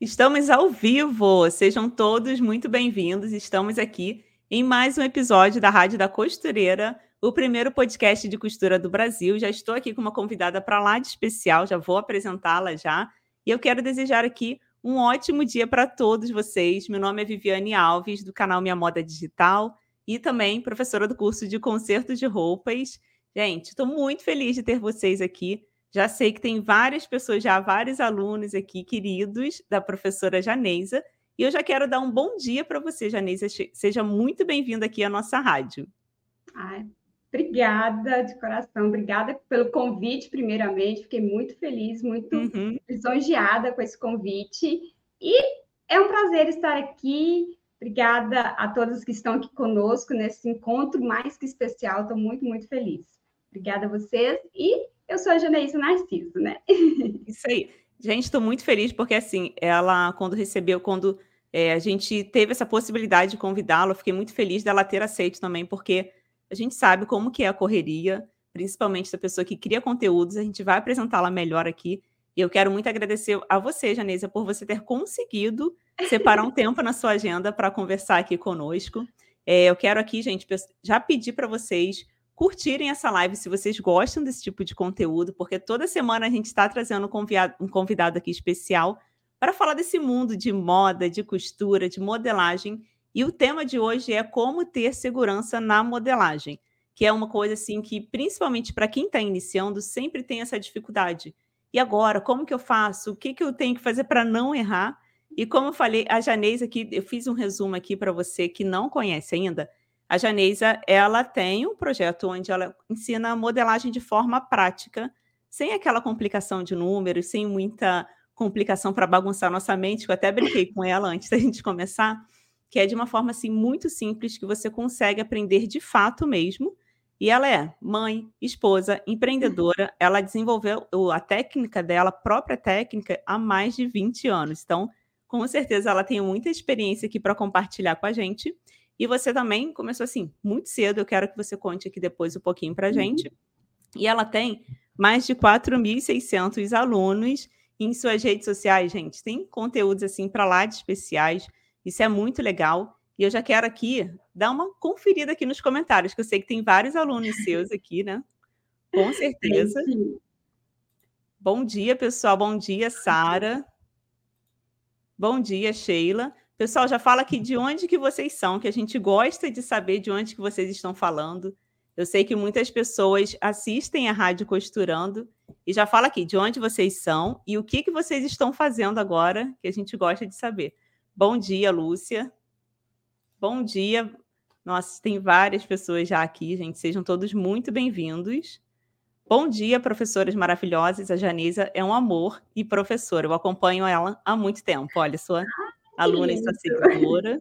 Estamos ao vivo, sejam todos muito bem-vindos. Estamos aqui em mais um episódio da Rádio da Costureira, o primeiro podcast de costura do Brasil. Já estou aqui com uma convidada para lá de especial, já vou apresentá-la já. E eu quero desejar aqui um ótimo dia para todos vocês. Meu nome é Viviane Alves, do canal Minha Moda Digital e também professora do curso de conserto de roupas. Gente, estou muito feliz de ter vocês aqui. Já sei que tem várias pessoas, já vários alunos aqui queridos da professora Janeisa. E eu já quero dar um bom dia para você, Janeisa. Seja muito bem-vinda aqui à nossa rádio. Ai, obrigada de coração, obrigada pelo convite, primeiramente. Fiquei muito feliz, muito uhum. lisonjeada com esse convite. E é um prazer estar aqui. Obrigada a todos que estão aqui conosco nesse encontro mais que especial. Estou muito, muito feliz. Obrigada a vocês e eu sou a Janaísa Narciso, né? Isso aí. Gente, estou muito feliz porque, assim, ela, quando recebeu, quando é, a gente teve essa possibilidade de convidá-la, fiquei muito feliz dela ter aceito também, porque a gente sabe como que é a correria, principalmente da pessoa que cria conteúdos, a gente vai apresentá-la melhor aqui. E eu quero muito agradecer a você, Janeisa, por você ter conseguido separar um tempo na sua agenda para conversar aqui conosco. É, eu quero aqui, gente, já pedir para vocês curtirem essa live se vocês gostam desse tipo de conteúdo, porque toda semana a gente está trazendo um convidado, aqui especial para falar desse mundo de moda, de costura, de modelagem. E o tema de hoje é como ter segurança na modelagem, que é uma coisa assim que, principalmente para quem está iniciando, sempre tem essa dificuldade. E agora, como que eu faço? O que, que eu tenho que fazer para não errar? E como eu falei, a Janês aqui, eu fiz um resumo aqui para você que não conhece ainda. A Janeisa, ela tem um projeto onde ela ensina modelagem de forma prática, sem aquela complicação de números, sem muita complicação para bagunçar nossa mente, que eu até brinquei com ela antes da gente começar, que é de uma forma assim muito simples que você consegue aprender de fato mesmo. E ela é mãe, esposa, empreendedora. Ela desenvolveu a técnica dela, a própria técnica, há mais de 20 anos. Então, com certeza, ela tem muita experiência aqui para compartilhar com a gente. E você também começou assim, muito cedo. Eu quero que você conte aqui depois um pouquinho para a uhum. gente. E ela tem mais de 4.600 alunos em suas redes sociais, gente. Tem conteúdos assim para lá de especiais. Isso é muito legal. E eu já quero aqui dar uma conferida aqui nos comentários, que eu sei que tem vários alunos seus aqui, né? Com certeza. Bom dia, pessoal. Bom dia, Sara. Bom dia, Sheila. Pessoal, já fala aqui de onde que vocês são, que a gente gosta de saber de onde que vocês estão falando. Eu sei que muitas pessoas assistem a Rádio Costurando e já fala aqui de onde vocês são e o que que vocês estão fazendo agora, que a gente gosta de saber. Bom dia, Lúcia. Bom dia. Nossa, tem várias pessoas já aqui, gente. Sejam todos muito bem-vindos. Bom dia, professoras maravilhosas. A Janisa é um amor e professora. Eu acompanho ela há muito tempo. Olha, sua aluna e sua seguidora.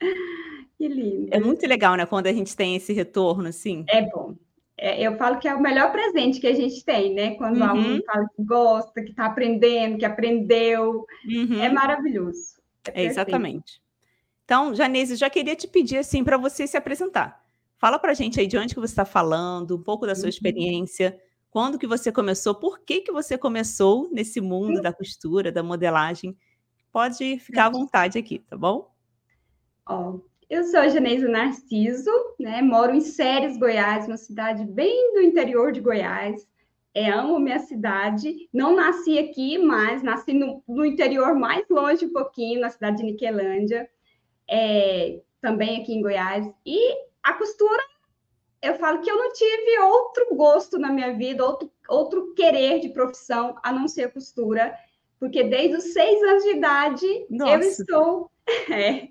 Que lindo. É muito legal, né? Quando a gente tem esse retorno, assim. É bom. É, eu falo que é o melhor presente que a gente tem, né? Quando uhum. o aluno fala que gosta, que está aprendendo, que aprendeu. Uhum. É maravilhoso. É, é exatamente. Então, Janese, já queria te pedir assim para você se apresentar. Fala para a gente aí de onde que você está falando, um pouco da sua uhum. experiência, quando que você começou, por que que você começou nesse mundo da costura, da modelagem Pode ficar à vontade aqui, tá bom? Ó, eu sou a Geneisa Narciso, né? Moro em Séries, Goiás, uma cidade bem do interior de Goiás. É, amo minha cidade. Não nasci aqui, mas nasci no, no, interior mais longe um pouquinho, na cidade de Niquelândia, é, também aqui em Goiás. E a costura, eu falo que eu não tive outro gosto na minha vida, outro, outro querer de profissão a não ser a costura porque desde os seis anos de idade Nossa. eu estou, é,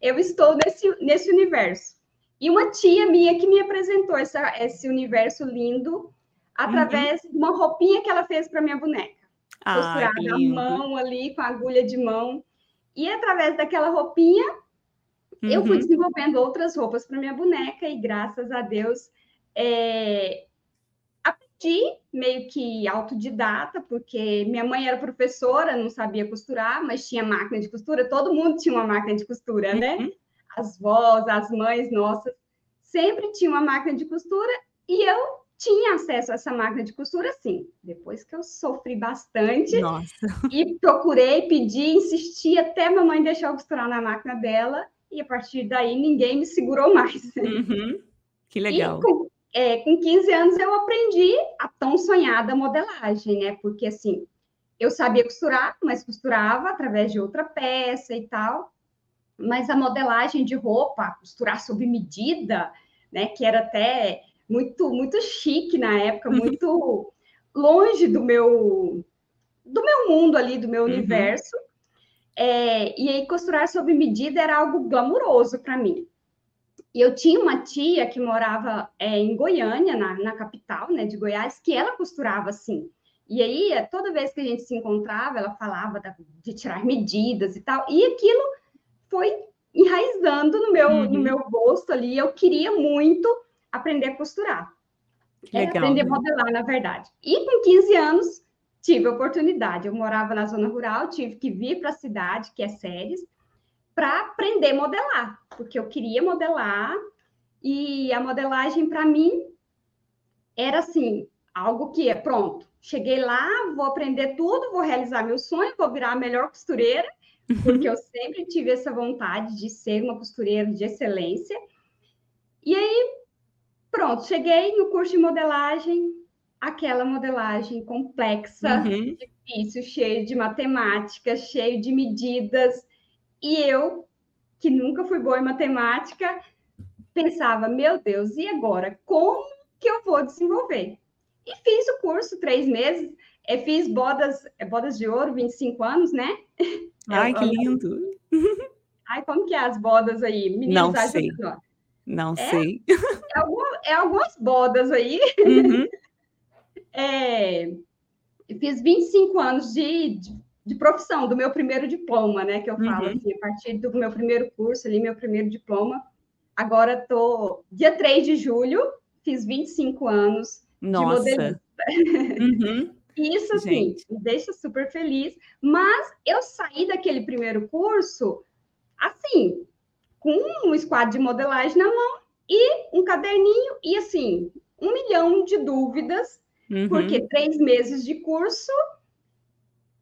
eu estou nesse, nesse universo. E uma tia minha que me apresentou essa, esse universo lindo através uhum. de uma roupinha que ela fez para minha boneca. Ah, costurada à mão ali, com agulha de mão. E através daquela roupinha, uhum. eu fui uhum. desenvolvendo outras roupas para minha boneca, e graças a Deus, é, meio que autodidata, porque minha mãe era professora, não sabia costurar, mas tinha máquina de costura, todo mundo tinha uma máquina de costura, né? Uhum. As vós, as mães nossas, sempre tinham uma máquina de costura e eu tinha acesso a essa máquina de costura, sim. Depois que eu sofri bastante Nossa. e procurei, pedi, insisti até a mamãe deixar eu costurar na máquina dela, e a partir daí ninguém me segurou mais. Uhum. Que legal. E é, com 15 anos eu aprendi a tão sonhada modelagem, né? Porque assim, eu sabia costurar, mas costurava através de outra peça e tal. Mas a modelagem de roupa, costurar sob medida, né? Que era até muito muito chique na época, uhum. muito longe do meu do meu mundo ali, do meu uhum. universo. É, e aí costurar sob medida era algo glamuroso para mim. E eu tinha uma tia que morava é, em Goiânia, na, na capital, né, de Goiás, que ela costurava assim. E aí, toda vez que a gente se encontrava, ela falava da, de tirar medidas e tal. E aquilo foi enraizando no meu, uhum. no meu rosto ali. Eu queria muito aprender a costurar. Legal, aprender né? a modelar, na verdade. E com 15 anos, tive a oportunidade. Eu morava na zona rural, tive que vir para a cidade, que é Séries, para aprender a modelar, porque eu queria modelar e a modelagem para mim era assim, algo que é pronto. Cheguei lá, vou aprender tudo, vou realizar meu sonho, vou virar a melhor costureira, porque eu sempre tive essa vontade de ser uma costureira de excelência. E aí, pronto, cheguei no curso de modelagem, aquela modelagem complexa, uhum. difícil, cheio de matemática, cheio de medidas, e eu, que nunca fui boa em matemática, pensava, meu Deus, e agora? Como que eu vou desenvolver? E fiz o curso três meses, é, fiz bodas, é, bodas de ouro, 25 anos, né? Ai, que lindo! Ai, como que é as bodas aí? Meninos, Não sei. Não é, sei. É, algumas, é, algumas bodas aí. Uhum. É, fiz 25 anos de, de de profissão, do meu primeiro diploma, né? Que eu falo, uhum. assim, a partir do meu primeiro curso ali, meu primeiro diploma. Agora tô dia 3 de julho, fiz 25 anos Nossa. de modelista. Uhum. Isso, assim, me deixa super feliz. Mas eu saí daquele primeiro curso, assim, com um squad de modelagem na mão e um caderninho e, assim, um milhão de dúvidas, uhum. porque três meses de curso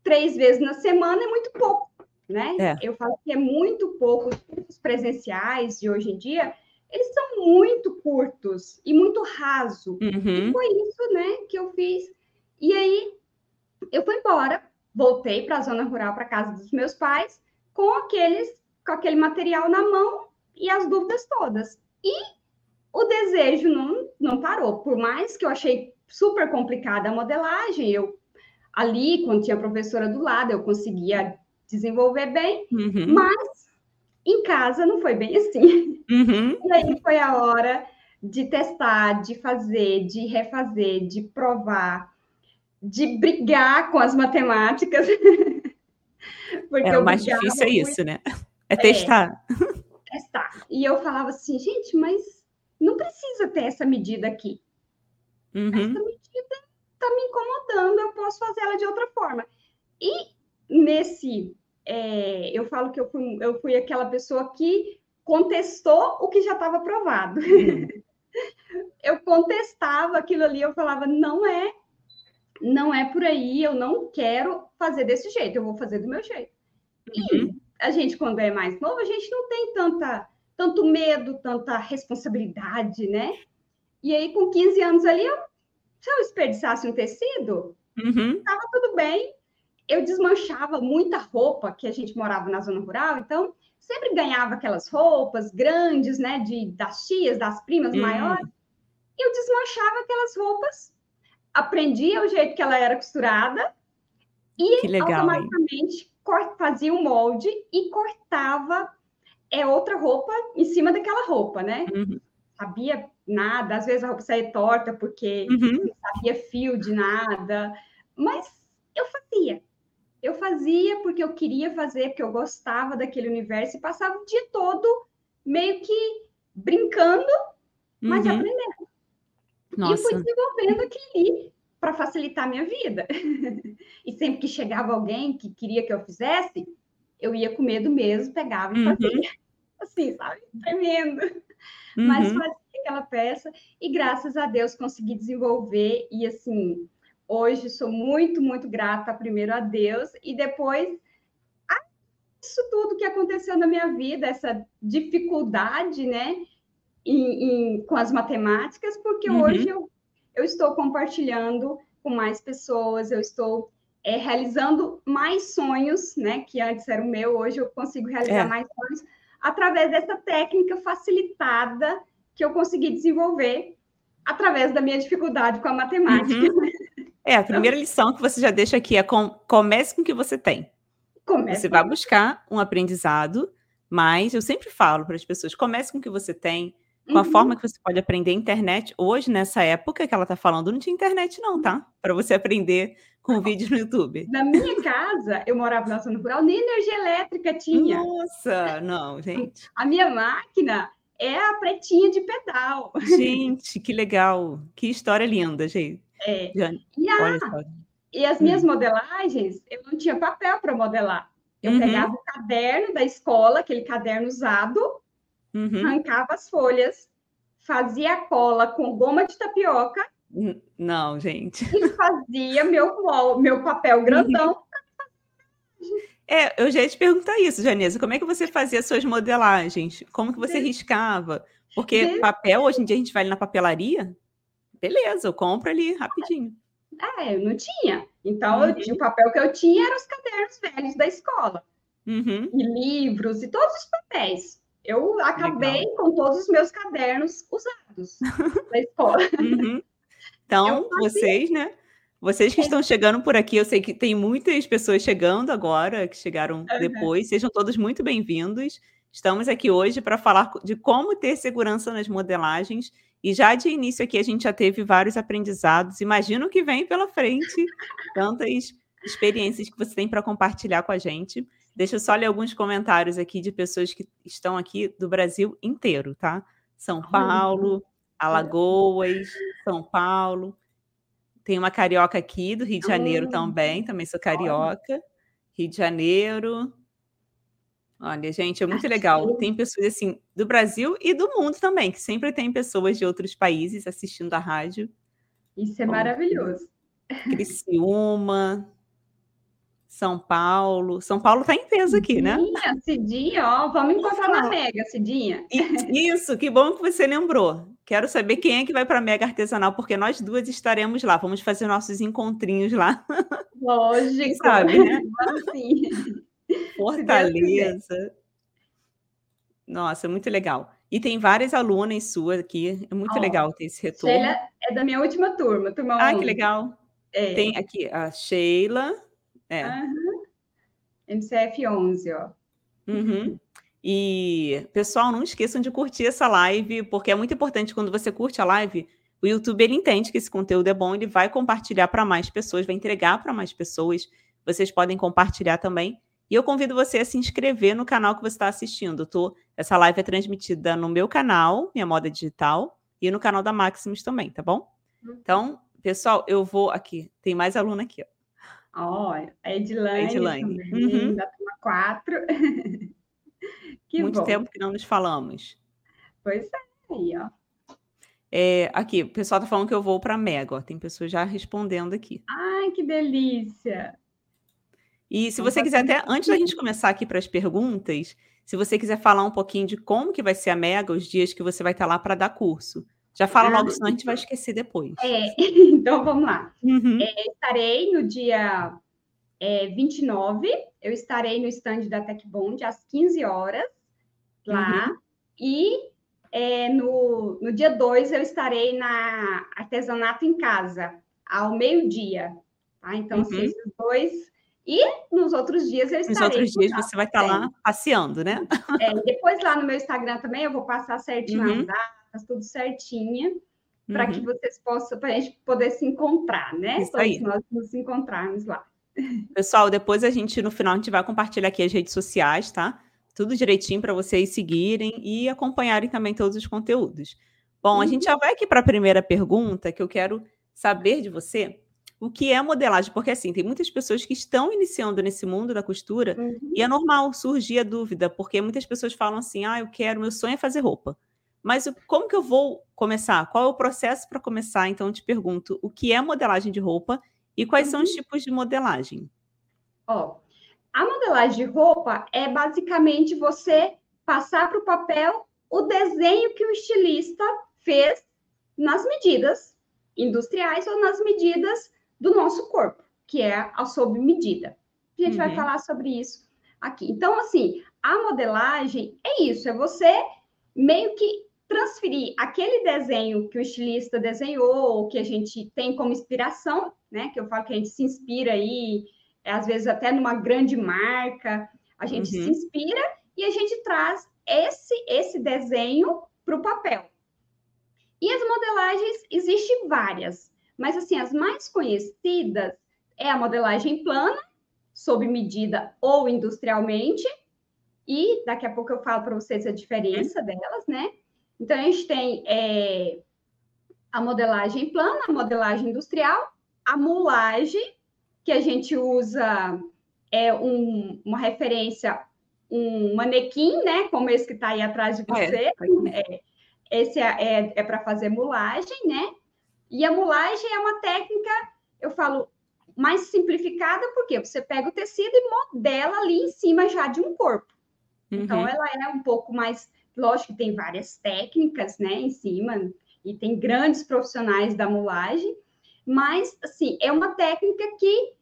três vezes na semana é muito pouco, né? É. Eu falo que é muito pouco. Os presenciais de hoje em dia, eles são muito curtos e muito raso. Uhum. E foi isso, né, que eu fiz. E aí, eu fui embora, voltei para a zona rural, para casa dos meus pais, com aqueles, com aquele material na mão e as dúvidas todas. E o desejo não, não parou. Por mais que eu achei super complicada a modelagem, eu ali, quando tinha a professora do lado, eu conseguia desenvolver bem, uhum. mas em casa não foi bem assim. Uhum. E aí foi a hora de testar, de fazer, de refazer, de provar, de brigar com as matemáticas. Porque é, o mais difícil é isso, né? É testar. É, testar. E eu falava assim, gente, mas não precisa ter essa medida aqui. Uhum. Essa medida está me incomodando, eu posso fazer ela de outra forma. E nesse, é, eu falo que eu fui, eu fui aquela pessoa que contestou o que já estava provado. Uhum. eu contestava aquilo ali, eu falava, não é, não é por aí, eu não quero fazer desse jeito, eu vou fazer do meu jeito. Uhum. E a gente, quando é mais novo, a gente não tem tanta, tanto medo, tanta responsabilidade, né? E aí, com 15 anos ali, eu se eu desperdiçasse um tecido, estava uhum. tudo bem. Eu desmanchava muita roupa, que a gente morava na zona rural, então sempre ganhava aquelas roupas grandes, né, de, das tias, das primas uhum. maiores. Eu desmanchava aquelas roupas, aprendia o jeito que ela era costurada e legal, automaticamente fazia um molde e cortava é outra roupa em cima daquela roupa, né? Uhum. Sabia nada, às vezes a roupa saía torta porque uhum. não sabia fio de nada, mas eu fazia. Eu fazia porque eu queria fazer, porque eu gostava daquele universo e passava o dia todo meio que brincando, mas uhum. aprendendo. Nossa. E fui desenvolvendo aquilo para facilitar a minha vida. e sempre que chegava alguém que queria que eu fizesse, eu ia com medo mesmo, pegava e fazia. Uhum. Assim, sabe? Tremendo. Uhum. Mas fazia aquela peça e graças a Deus consegui desenvolver e assim, hoje sou muito, muito grata primeiro a Deus e depois a isso tudo que aconteceu na minha vida, essa dificuldade, né, em, em, com as matemáticas, porque uhum. hoje eu, eu estou compartilhando com mais pessoas, eu estou é, realizando mais sonhos, né? Que antes era o meu, hoje eu consigo realizar é. mais sonhos através dessa técnica facilitada que eu consegui desenvolver através da minha dificuldade com a matemática. Uhum. É, a primeira lição que você já deixa aqui é com, comece com o que você tem. Comece. Você vai buscar um aprendizado, mas eu sempre falo para as pessoas, comece com o que você tem, com a uhum. forma que você pode aprender internet. Hoje, nessa época que ela está falando, não tinha internet não, tá? Para você aprender com vídeos no YouTube. Na minha casa, eu morava na zona rural, nem energia elétrica tinha. Nossa, não, gente. A minha máquina é a pretinha de pedal. Gente, que legal. Que história linda, gente. É. e, a, e as minhas hum. modelagens, eu não tinha papel para modelar. Eu uhum. pegava o caderno da escola, aquele caderno usado, uhum. arrancava as folhas, fazia cola com goma de tapioca não, gente. E fazia meu, meu papel grandão. É, eu já ia te perguntar isso, Janesa. Como é que você fazia suas modelagens? Como que você riscava? Porque papel, hoje em dia, a gente vai ali na papelaria. Beleza, eu compro ali rapidinho. É, eu não tinha. Então, uhum. eu o papel que eu tinha eram os cadernos velhos da escola. Uhum. E livros, e todos os papéis. Eu acabei Legal. com todos os meus cadernos usados da escola. Uhum. Então, vocês, né? Vocês que é. estão chegando por aqui, eu sei que tem muitas pessoas chegando agora, que chegaram uhum. depois, sejam todos muito bem-vindos. Estamos aqui hoje para falar de como ter segurança nas modelagens. E já de início aqui a gente já teve vários aprendizados. Imagino que vem pela frente tantas experiências que você tem para compartilhar com a gente. Deixa eu só ler alguns comentários aqui de pessoas que estão aqui do Brasil inteiro, tá? São Paulo, Alagoas, São Paulo. Tem uma carioca aqui do Rio de Janeiro hum. também, também sou carioca. Rio de Janeiro. Olha, gente, é muito legal. Tem pessoas assim do Brasil e do mundo também, que sempre tem pessoas de outros países assistindo a rádio. Isso é Bom, maravilhoso. Criciúma, São Paulo. São Paulo está em peso aqui, né? Cidinha, Cidinha, ó, vamos encontrar na Mega, Cidinha. Isso, que bom que você lembrou. Quero saber quem é que vai para a Mega Artesanal, porque nós duas estaremos lá. Vamos fazer nossos encontrinhos lá. Lógico. Quem sabe, né? Sim. Fortaleza. Nossa, muito legal. E tem várias alunas suas aqui. É muito oh, legal ter esse retorno. Sheila é da minha última turma, turma Ah, 11. que legal. É. Tem aqui a Sheila. É. Uhum. MCF 11, ó. Uhum. E, pessoal, não esqueçam de curtir essa live, porque é muito importante quando você curte a live, o YouTube ele entende que esse conteúdo é bom, ele vai compartilhar para mais pessoas, vai entregar para mais pessoas. Vocês podem compartilhar também. E eu convido você a se inscrever no canal que você está assistindo. Tô, essa live é transmitida no meu canal, Minha Moda Digital, e no canal da Maximus também, tá bom? Uhum. Então, pessoal, eu vou aqui. Tem mais aluno aqui, ó. Oh, a Edilane, Edilane. Também, uhum. da turma 4. Que Muito bom. tempo que não nos falamos. Pois é, aí, ó. É, aqui, o pessoal tá falando que eu vou para Mega, ó. Tem pessoas já respondendo aqui. Ai, que delícia! E se você quiser, até antes da gente começar aqui para as perguntas, se você quiser falar um pouquinho de como que vai ser a Mega, os dias que você vai estar tá lá para dar curso. Já fala ah, logo, senão a gente vai esquecer depois. É, então vamos lá. Uhum. É, estarei no dia é, 29, eu estarei no stand da TechBond às 15 horas lá. Uhum. E é, no, no dia 2 eu estarei na Artesanato em Casa, ao meio-dia. Tá? Então, assim, uhum. esses dois. E nos outros dias eu estarei. Nos outros dias você vai estar lá passeando, né? É, depois lá no meu Instagram também eu vou passar certinho uhum. as datas, tudo certinho, para uhum. que vocês possam, para a gente poder se encontrar, né? Isso Todos aí. nós nos encontrarmos lá. Pessoal, depois a gente, no final, a gente vai compartilhar aqui as redes sociais, tá? Tudo direitinho para vocês seguirem e acompanharem também todos os conteúdos. Bom, uhum. a gente já vai aqui para a primeira pergunta que eu quero saber de você. O que é modelagem? Porque assim, tem muitas pessoas que estão iniciando nesse mundo da costura uhum. e é normal surgir a dúvida, porque muitas pessoas falam assim: "Ah, eu quero, meu sonho é fazer roupa". Mas como que eu vou começar? Qual é o processo para começar? Então, eu te pergunto, o que é modelagem de roupa e quais uhum. são os uhum. tipos de modelagem? Ó, a modelagem de roupa é basicamente você passar para o papel o desenho que o estilista fez nas medidas industriais ou nas medidas do nosso corpo, que é a sob medida. A gente uhum. vai falar sobre isso aqui. Então, assim, a modelagem é isso, é você meio que transferir aquele desenho que o estilista desenhou, ou que a gente tem como inspiração, né? Que eu falo que a gente se inspira aí, às vezes até numa grande marca, a gente uhum. se inspira e a gente traz esse, esse desenho para o papel. E as modelagens, existem várias, mas assim, as mais conhecidas é a modelagem plana, sob medida ou industrialmente, e daqui a pouco eu falo para vocês a diferença delas, né? Então, a gente tem é, a modelagem plana, a modelagem industrial, a mulagem, que a gente usa é um, uma referência, um manequim, né? Como esse que está aí atrás de é, você. É, é, esse é, é, é para fazer mulagem, né? E a mulagem é uma técnica, eu falo, mais simplificada, porque você pega o tecido e modela ali em cima já de um corpo. Então, uhum. ela é um pouco mais. Lógico que tem várias técnicas, né, em cima, e tem grandes profissionais da mulagem, mas, assim, é uma técnica que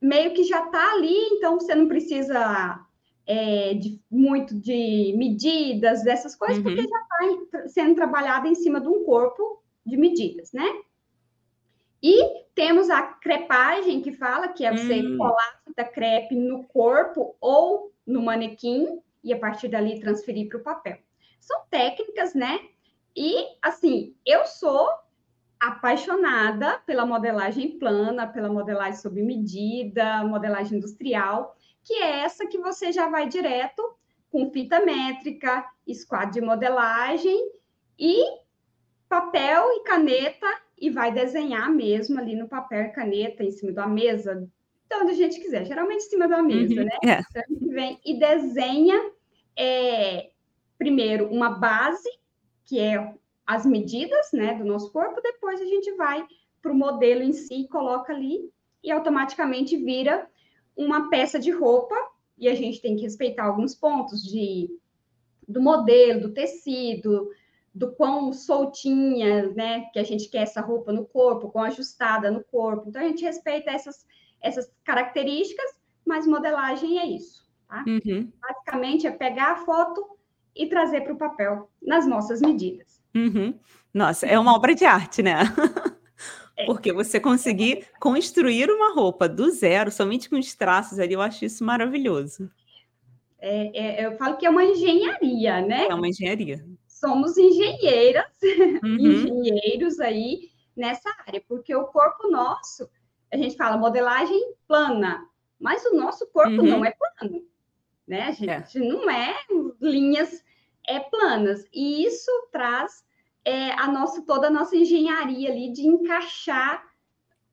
meio que já está ali, então você não precisa é, de, muito de medidas, dessas coisas, uhum. porque já está sendo trabalhada em cima de um corpo de medidas, né? E temos a crepagem, que fala que é você hum. colar fita crepe no corpo ou no manequim e a partir dali transferir para o papel. São técnicas, né? E, assim, eu sou apaixonada pela modelagem plana, pela modelagem sob medida, modelagem industrial, que é essa que você já vai direto com fita métrica, esquadro de modelagem e papel e caneta e vai desenhar mesmo ali no papel e caneta, em cima da mesa, de onde a gente quiser, geralmente em cima da mesa, uhum, né? É. Então, a gente vem e desenha é, primeiro uma base, que é as medidas né, do nosso corpo, depois a gente vai para o modelo em si, coloca ali e automaticamente vira uma peça de roupa, e a gente tem que respeitar alguns pontos de do modelo, do tecido, do quão soltinha, né, que a gente quer essa roupa no corpo, quão ajustada no corpo. Então, a gente respeita essas, essas características, mas modelagem é isso, tá? Uhum. Basicamente, é pegar a foto e trazer para o papel nas nossas medidas. Uhum. Nossa, é uma obra de arte, né? É. Porque você conseguir construir uma roupa do zero, somente com os traços ali, eu acho isso maravilhoso. É, é, eu falo que é uma engenharia, né? É uma engenharia somos engenheiras, uhum. engenheiros aí nessa área, porque o corpo nosso, a gente fala modelagem plana, mas o nosso corpo uhum. não é plano, né? A gente é. não é linhas é planas, e isso traz é, a nossa, toda a nossa engenharia ali de encaixar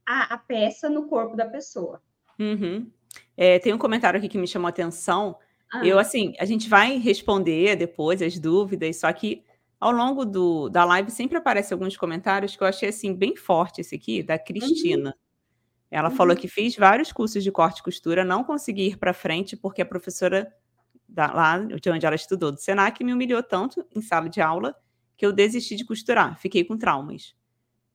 a, a peça no corpo da pessoa. Uhum. É, tem um comentário aqui que me chamou a atenção, ah. Eu, assim, a gente vai responder depois as dúvidas, só que ao longo do, da live sempre aparecem alguns comentários que eu achei, assim, bem forte esse aqui, da Cristina. Uhum. Ela uhum. falou que fiz vários cursos de corte e costura, não consegui ir para frente porque a professora da, lá de onde ela estudou, do Senac, me humilhou tanto em sala de aula que eu desisti de costurar, fiquei com traumas.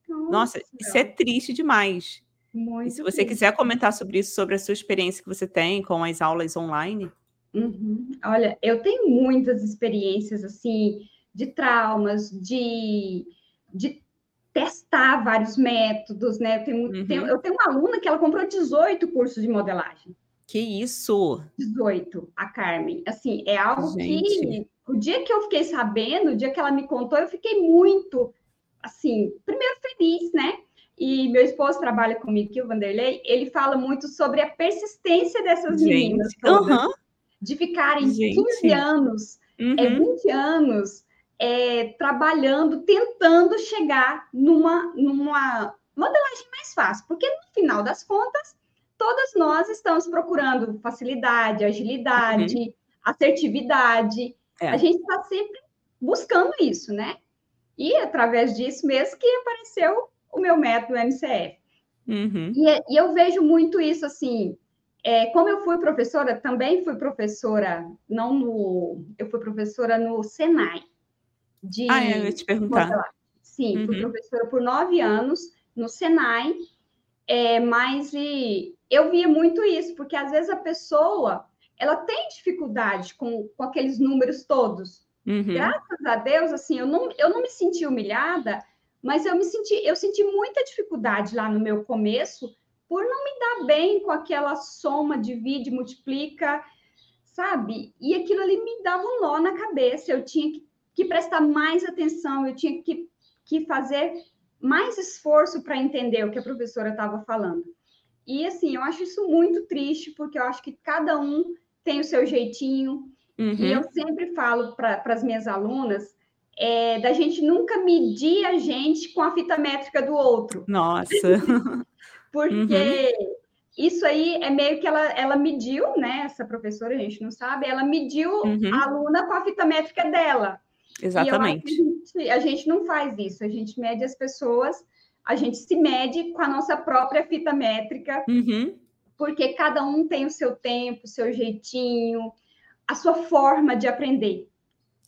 Nossa, Nossa isso é triste demais. Muito e se você triste. quiser comentar sobre isso, sobre a sua experiência que você tem com as aulas online. Uhum. Olha, eu tenho muitas experiências assim de traumas, de, de testar vários métodos, né? Eu tenho, uhum. tenho, eu tenho uma aluna que ela comprou 18 cursos de modelagem. Que isso? 18, a Carmen. Assim, é algo Gente. que o dia que eu fiquei sabendo, o dia que ela me contou, eu fiquei muito assim, primeiro feliz, né? E meu esposo trabalha comigo aqui, o Vanderlei, ele fala muito sobre a persistência dessas Gente. meninas. Todas. De ficarem Gente. 15 anos, é, uhum. é, 20 anos é, trabalhando, tentando chegar numa, numa modelagem mais fácil, porque no final das contas, todas nós estamos procurando facilidade, agilidade, uhum. assertividade. É. A gente está sempre buscando isso, né? E através disso mesmo que apareceu o meu método MCF. Uhum. E, e, eu vejo muito isso assim. É, como eu fui professora, também fui professora, não no. Eu fui professora no Senai. De, ah, é, eu ia te perguntar. Sim, uhum. fui professora por nove anos no Senai, é, mas e, eu via muito isso, porque às vezes a pessoa ela tem dificuldade com, com aqueles números todos. Uhum. Graças a Deus, assim, eu não, eu não me senti humilhada, mas eu me senti, eu senti muita dificuldade lá no meu começo por não me dar bem com aquela soma, divide, multiplica, sabe? E aquilo ali me dava um nó na cabeça. Eu tinha que, que prestar mais atenção, eu tinha que, que fazer mais esforço para entender o que a professora estava falando. E assim, eu acho isso muito triste, porque eu acho que cada um tem o seu jeitinho. Uhum. E eu sempre falo para as minhas alunas é, da gente nunca medir a gente com a fita métrica do outro. Nossa! Porque uhum. isso aí é meio que ela, ela mediu, né? Essa professora, a gente não sabe, ela mediu uhum. a aluna com a fita métrica dela. Exatamente. A gente, a gente não faz isso, a gente mede as pessoas, a gente se mede com a nossa própria fita métrica, uhum. Porque cada um tem o seu tempo, o seu jeitinho, a sua forma de aprender.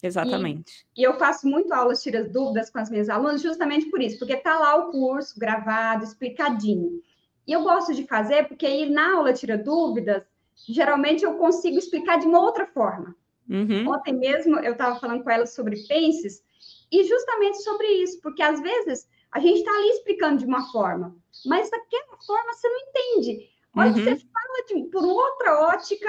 Exatamente. E, e, eu faço muito aulas tiras dúvidas com as minhas alunas, justamente por isso, porque tá lá o curso gravado, explicadinho. E eu gosto de fazer porque aí na aula tira dúvidas, geralmente eu consigo explicar de uma outra forma. Uhum. Ontem mesmo eu estava falando com ela sobre penses e justamente sobre isso, porque às vezes a gente está ali explicando de uma forma, mas daquela forma você não entende. Olha, uhum. você fala de, por outra ótica,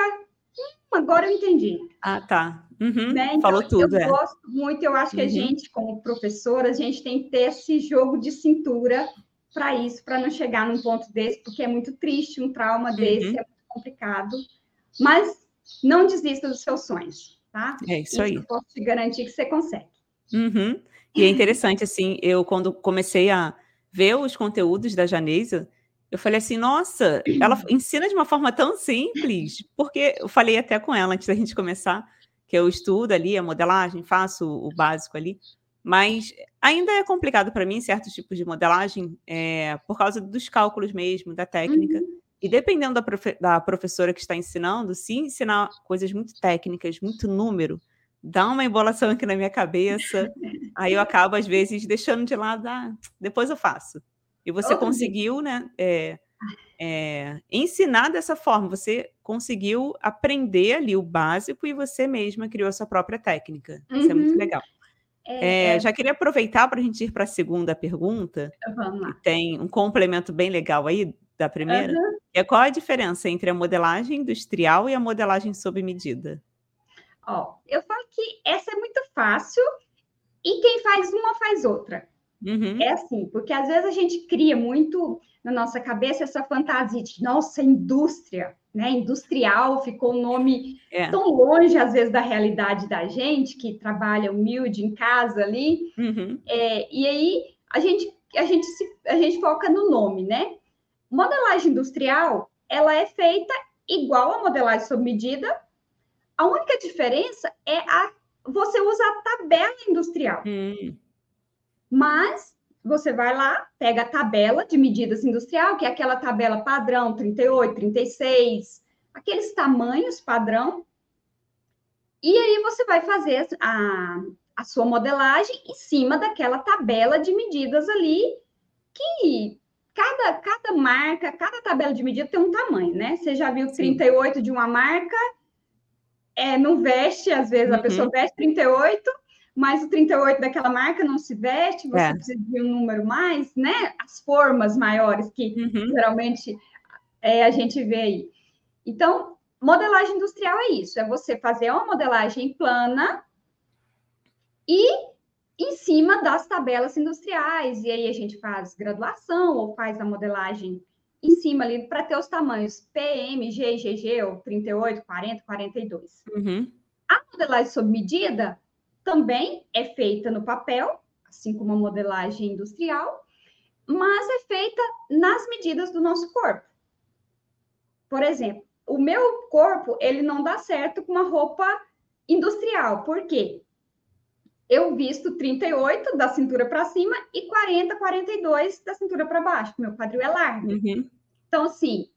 hum, agora eu entendi. Ah, tá. Uhum. Né? Então, Falou tudo. Eu é. gosto muito, eu acho que a uhum. gente, como professora, a gente tem que ter esse jogo de cintura para isso, para não chegar num ponto desse, porque é muito triste um trauma uhum. desse, é muito complicado. Mas não desista dos seus sonhos, tá? É isso, isso aí. Eu posso te garantir que você consegue. Uhum. E é interessante, assim, eu quando comecei a ver os conteúdos da Janeisa, eu falei assim, nossa, ela ensina de uma forma tão simples, porque eu falei até com ela antes da gente começar, que eu estudo ali a modelagem, faço o básico ali, mas ainda é complicado para mim certos tipos de modelagem, é, por causa dos cálculos mesmo, da técnica. Uhum. E dependendo da, profe da professora que está ensinando, se ensinar coisas muito técnicas, muito número, dá uma embolação aqui na minha cabeça. aí eu acabo, às vezes, deixando de lado, ah, depois eu faço. E você conseguiu, né? É, é, ensinar dessa forma, você conseguiu aprender ali o básico e você mesma criou a sua própria técnica. Uhum. Isso é muito uhum. legal. É, é, já queria aproveitar para a gente ir para a segunda pergunta. Vamos lá. Tem um complemento bem legal aí da primeira. Uhum. É qual a diferença entre a modelagem industrial e a modelagem sob medida? Ó, eu falo que essa é muito fácil e quem faz uma faz outra. Uhum. É assim, porque às vezes a gente cria muito na nossa cabeça essa fantasia de nossa indústria, né? Industrial ficou um nome é. tão longe às vezes da realidade da gente que trabalha humilde em casa ali. Uhum. É, e aí a gente a gente se, a gente foca no nome, né? Modelagem industrial ela é feita igual a modelagem sob medida. A única diferença é a você usa a tabela industrial. Uhum. Mas você vai lá, pega a tabela de medidas industrial, que é aquela tabela padrão 38, 36, aqueles tamanhos padrão. E aí você vai fazer a, a sua modelagem em cima daquela tabela de medidas ali, que cada, cada marca, cada tabela de medida tem um tamanho, né? Você já viu 38 Sim. de uma marca, é, não veste, às vezes uhum. a pessoa veste 38, mas o 38 daquela marca não se veste, você é. precisa de um número mais, né? As formas maiores que uhum. geralmente é, a gente vê aí. Então, modelagem industrial é isso: é você fazer uma modelagem plana e em cima das tabelas industriais. E aí a gente faz graduação ou faz a modelagem em cima ali para ter os tamanhos PM, G, GG, ou 38, 40, 42. Uhum. A modelagem sob medida também é feita no papel, assim como a modelagem industrial, mas é feita nas medidas do nosso corpo. Por exemplo, o meu corpo, ele não dá certo com uma roupa industrial. Por quê? eu visto 38 da cintura para cima e 40, 42 da cintura para baixo. Meu quadril é largo. Uhum. Então, assim,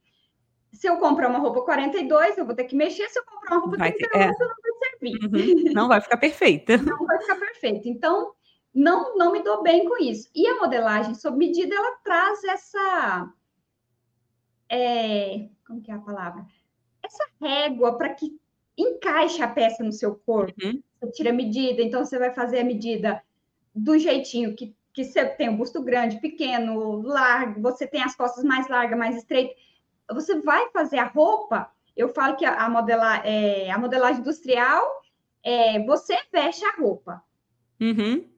se eu comprar uma roupa 42, eu vou ter que mexer. Se eu comprar uma roupa vai 38, é. não vai Uhum. Não vai ficar perfeita. Não vai ficar perfeita. Então, não, não me dou bem com isso. E a modelagem sob medida, ela traz essa. É, como que é a palavra? Essa régua para que encaixe a peça no seu corpo. Uhum. Você tira a medida, então você vai fazer a medida do jeitinho que, que você tem um busto grande, pequeno, largo, você tem as costas mais largas, mais estreitas. Você vai fazer a roupa. Eu falo que a, a, modela, é, a modelagem industrial é você veste a roupa. Uhum.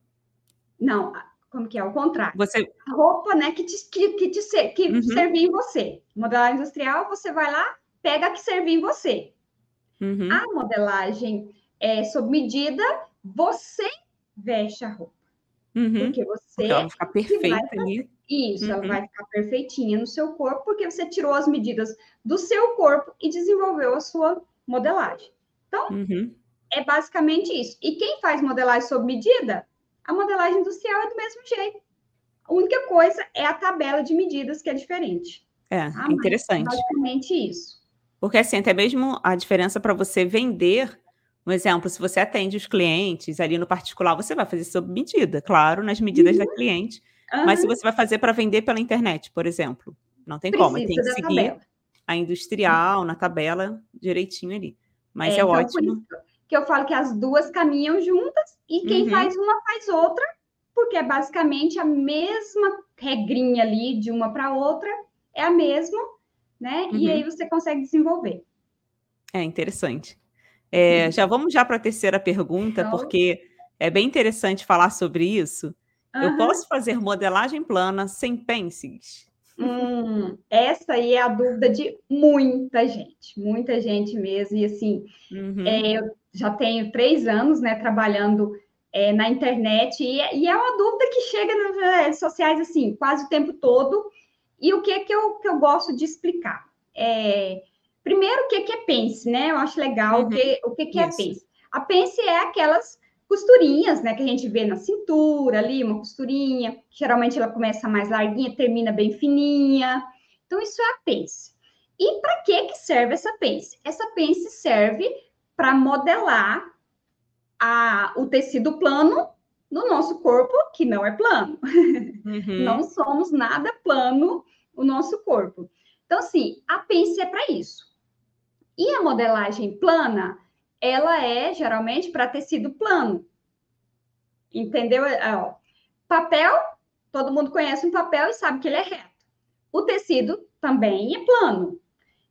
Não, como que é? O contrário. Você... A roupa, né, que te, que, que te que uhum. servir em você. Modelagem industrial, você vai lá, pega a que servir em você. Uhum. A modelagem é sob medida, você veste a roupa. Uhum. Porque você. Porque ela vai ficar perfeita ali. Isso, uhum. ela vai ficar perfeitinha no seu corpo, porque você tirou as medidas do seu corpo e desenvolveu a sua modelagem. Então, uhum. é basicamente isso. E quem faz modelagem sob medida? A modelagem industrial é do mesmo jeito. A única coisa é a tabela de medidas que é diferente. É, tá? interessante. Mas, basicamente isso. Porque assim, até mesmo a diferença para você vender, um exemplo, se você atende os clientes ali no particular, você vai fazer sob medida, claro, nas medidas uhum. da cliente. Uhum. Mas se você vai fazer para vender pela internet, por exemplo, não tem Precisa como, tem que seguir tabela. a industrial na tabela direitinho ali. Mas é, é então, ótimo. que eu falo que as duas caminham juntas e quem uhum. faz uma faz outra, porque é basicamente a mesma regrinha ali de uma para outra, é a mesma, né? Uhum. E aí você consegue desenvolver. É interessante. É. Já vamos já para a terceira pergunta, então... porque é bem interessante falar sobre isso. Uhum. Eu posso fazer modelagem plana sem pences? Hum, essa aí é a dúvida de muita gente, muita gente mesmo. E assim, uhum. é, eu já tenho três anos né, trabalhando é, na internet, e, e, é uma dúvida que chega nas redes sociais assim, quase o tempo todo. E o que, que, eu, que eu gosto de explicar? É, primeiro, o que, que é Pense, né? Eu acho legal uhum. o que, o que, que é Pense. A Pense é aquelas costurinhas, né, que a gente vê na cintura ali, uma costurinha, geralmente ela começa mais larguinha, termina bem fininha. Então, isso é a Pense. E para que, que serve essa Pense? Essa Pense serve para modelar a, o tecido plano no nosso corpo, que não é plano. Uhum. Não somos nada plano o nosso corpo. Então, assim, a pence é para isso. E a modelagem plana, ela é geralmente para tecido plano. Entendeu? É, ó, papel, todo mundo conhece um papel e sabe que ele é reto. O tecido também é plano.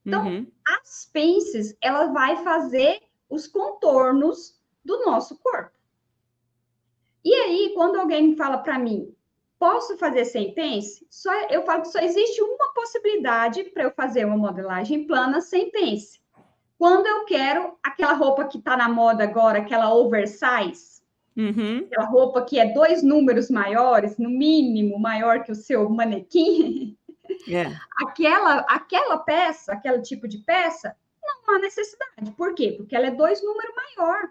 Então, uhum. as pences, ela vai fazer os contornos do nosso corpo. E aí, quando alguém fala para mim, posso fazer sem pence? Só, eu falo que só existe uma possibilidade para eu fazer uma modelagem plana sem pence. Quando eu quero aquela roupa que está na moda agora, aquela oversize, uhum. aquela roupa que é dois números maiores, no mínimo maior que o seu manequim, é. aquela, aquela peça, aquele tipo de peça, não há necessidade. Por quê? Porque ela é dois números maior.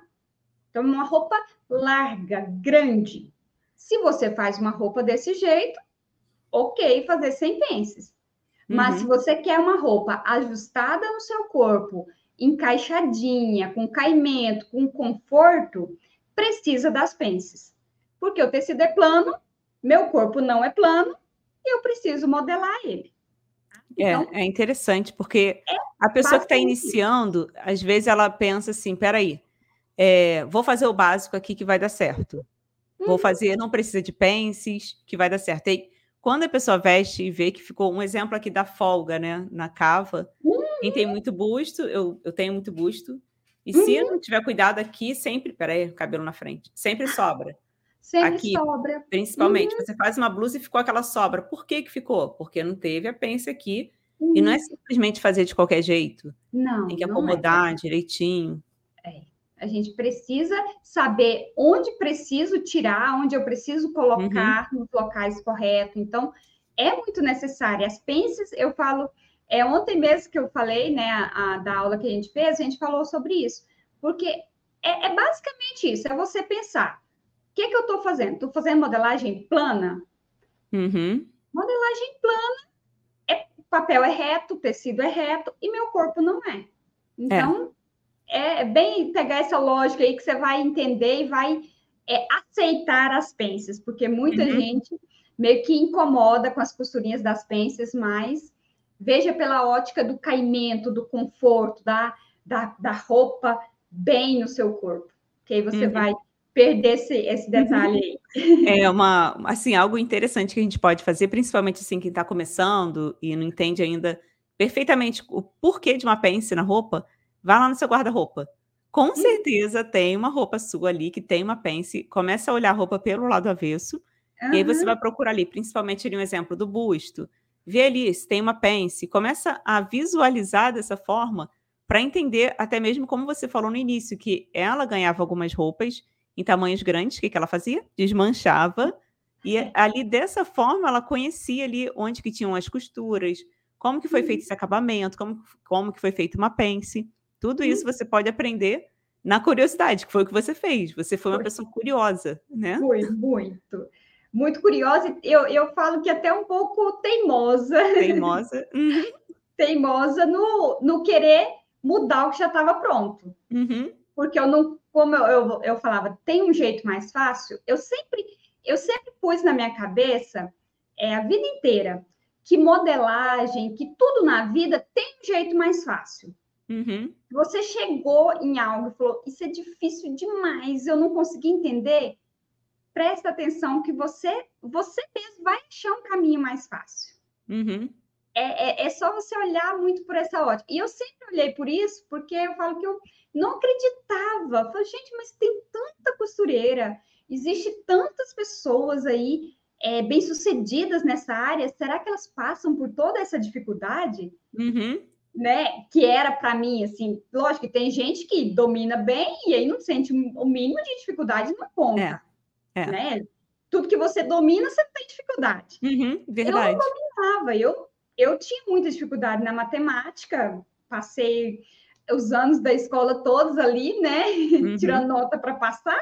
Então, uma roupa larga, grande. Se você faz uma roupa desse jeito, ok fazer sem pences. Mas uhum. se você quer uma roupa ajustada no seu corpo, encaixadinha, com caimento, com conforto, precisa das pences. Porque o tecido é plano, meu corpo não é plano, e eu preciso modelar ele. É, então, é, é interessante, porque é a pessoa que está iniciando, às vezes ela pensa assim: peraí, é, vou fazer o básico aqui que vai dar certo. Vou uhum. fazer, não precisa de pences, que vai dar certo. E quando a pessoa veste e vê que ficou um exemplo aqui da folga, né, na cava, quem tem muito busto, eu, eu tenho muito busto. E se uhum. não tiver cuidado aqui, sempre. Peraí, cabelo na frente. Sempre sobra. Sempre aqui, sobra. Principalmente. Uhum. Você faz uma blusa e ficou aquela sobra. Por que, que ficou? Porque não teve a pence aqui. Uhum. E não é simplesmente fazer de qualquer jeito. Não. Tem que acomodar é. direitinho. É. A gente precisa saber onde preciso tirar, onde eu preciso colocar uhum. nos locais corretos. Então, é muito necessário. As pences, eu falo é, ontem mesmo que eu falei, né, a, a, da aula que a gente fez, a gente falou sobre isso. Porque é, é basicamente isso, é você pensar que, que eu estou fazendo? Estou fazendo modelagem plana? Uhum. Modelagem plana, é, papel é reto, tecido é reto e meu corpo não é. Então, é, é bem pegar essa lógica aí que você vai entender e vai é, aceitar as pences, porque muita uhum. gente meio que incomoda com as costurinhas das pences, mas veja pela ótica do caimento, do conforto, da, da, da roupa bem no seu corpo, que aí você uhum. vai perder esse, esse detalhe aí. É uma, assim, algo interessante que a gente pode fazer, principalmente assim, quem está começando e não entende ainda perfeitamente o porquê de uma pence na roupa, vá lá no seu guarda-roupa. Com hum. certeza tem uma roupa sua ali que tem uma pence, começa a olhar a roupa pelo lado avesso, uhum. e aí você vai procurar ali, principalmente ali um exemplo do busto, vê ali se tem uma pence, começa a visualizar dessa forma para entender até mesmo como você falou no início, que ela ganhava algumas roupas em tamanhos grandes, o que, que ela fazia? Desmanchava, e é. ali dessa forma ela conhecia ali onde que tinham as costuras, como que foi feito esse acabamento, como, como que foi feita uma pence. Tudo isso você pode aprender na curiosidade, que foi o que você fez. Você foi uma pessoa curiosa, né? Foi, muito. Muito curiosa. Eu, eu falo que até um pouco teimosa. Teimosa. Uhum. teimosa no, no querer mudar o que já estava pronto. Uhum. Porque eu não, como eu, eu, eu falava, tem um jeito mais fácil, eu sempre, eu sempre pus na minha cabeça é, a vida inteira que modelagem, que tudo na vida tem um jeito mais fácil. Uhum. Você chegou em algo e falou: Isso é difícil demais, eu não consegui entender. Presta atenção que você, você mesmo vai achar um caminho mais fácil. Uhum. É, é, é, só você olhar muito por essa ótica. E eu sempre olhei por isso, porque eu falo que eu não acreditava. Eu falei, gente, mas tem tanta costureira, existe tantas pessoas aí é, bem-sucedidas nessa área, será que elas passam por toda essa dificuldade? Uhum né, que era para mim, assim, lógico que tem gente que domina bem e aí não sente o mínimo de dificuldade na conta, é, né? Tudo que você domina, você tem dificuldade. Uhum, verdade. Eu não dominava, eu, eu tinha muita dificuldade na matemática, passei os anos da escola todos ali, né, uhum. tirando nota para passar,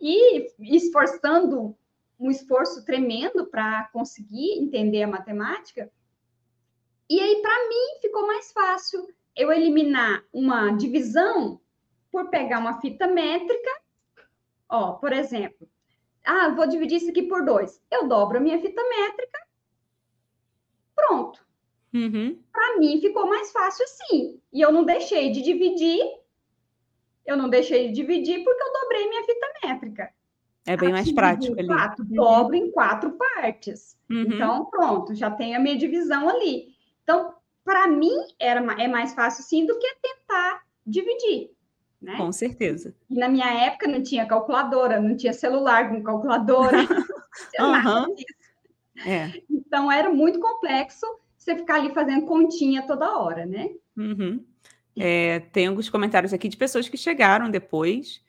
e esforçando um esforço tremendo para conseguir entender a matemática, e aí, para mim, ficou mais fácil eu eliminar uma divisão por pegar uma fita métrica. Ó, por exemplo, ah, vou dividir isso aqui por dois. Eu dobro a minha fita métrica. Pronto. Uhum. Para mim ficou mais fácil assim. E eu não deixei de dividir. Eu não deixei de dividir porque eu dobrei minha fita métrica. É bem mais prático ali. Quatro, uhum. Dobro em quatro partes. Uhum. Então, pronto, já tem a minha divisão ali. Então, para mim, era, é mais fácil sim do que tentar dividir. Né? Com certeza. E na minha época não tinha calculadora, não tinha celular com calculadora. uhum. é. Então era muito complexo você ficar ali fazendo continha toda hora, né? Uhum. É, tem alguns comentários aqui de pessoas que chegaram depois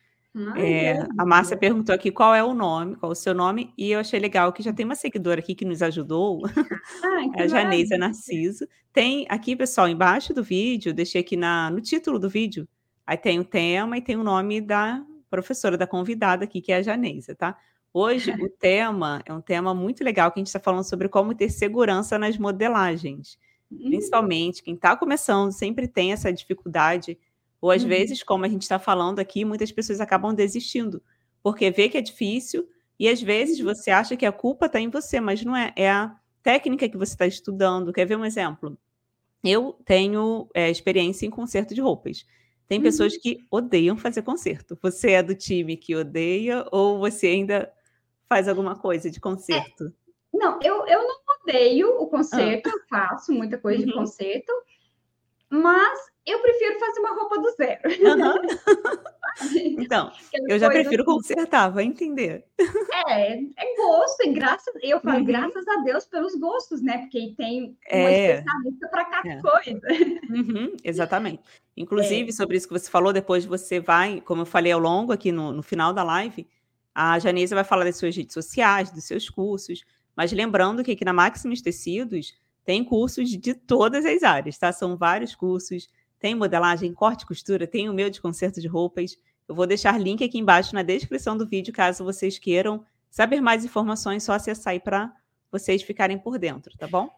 é, a Márcia perguntou aqui qual é o nome, qual é o seu nome, e eu achei legal que já tem uma seguidora aqui que nos ajudou, é a Janeisa Narciso. Tem aqui, pessoal, embaixo do vídeo, deixei aqui na, no título do vídeo, aí tem o tema e tem o nome da professora, da convidada aqui, que é a Janeisa, tá? Hoje o tema é um tema muito legal que a gente está falando sobre como ter segurança nas modelagens. Hum. Principalmente quem está começando sempre tem essa dificuldade ou às uhum. vezes, como a gente está falando aqui, muitas pessoas acabam desistindo, porque vê que é difícil e às vezes uhum. você acha que a culpa está em você, mas não é. É a técnica que você está estudando. Quer ver um exemplo? Eu tenho é, experiência em conserto de roupas. Tem uhum. pessoas que odeiam fazer conserto. Você é do time que odeia ou você ainda faz alguma coisa de conserto? É, não, eu, eu não odeio o conserto, ah. eu faço muita coisa uhum. de conserto, mas eu prefiro fazer uma roupa do zero. Uhum. então, eu já prefiro assim. consertar, vai entender. É, é gosto, e graças, eu falo uhum. graças a Deus pelos gostos, né? Porque tem uma é. especialista para cada é. coisa. Uhum, exatamente. Inclusive, é. sobre isso que você falou, depois você vai, como eu falei ao longo aqui no, no final da live, a Janisa vai falar das suas redes sociais, dos seus cursos, mas lembrando que aqui na Maximus Tecidos tem cursos de todas as áreas, tá? São vários cursos tem modelagem, corte e costura, tem o meu de conserto de roupas. Eu vou deixar link aqui embaixo na descrição do vídeo, caso vocês queiram saber mais informações, só acessar aí para vocês ficarem por dentro, tá bom?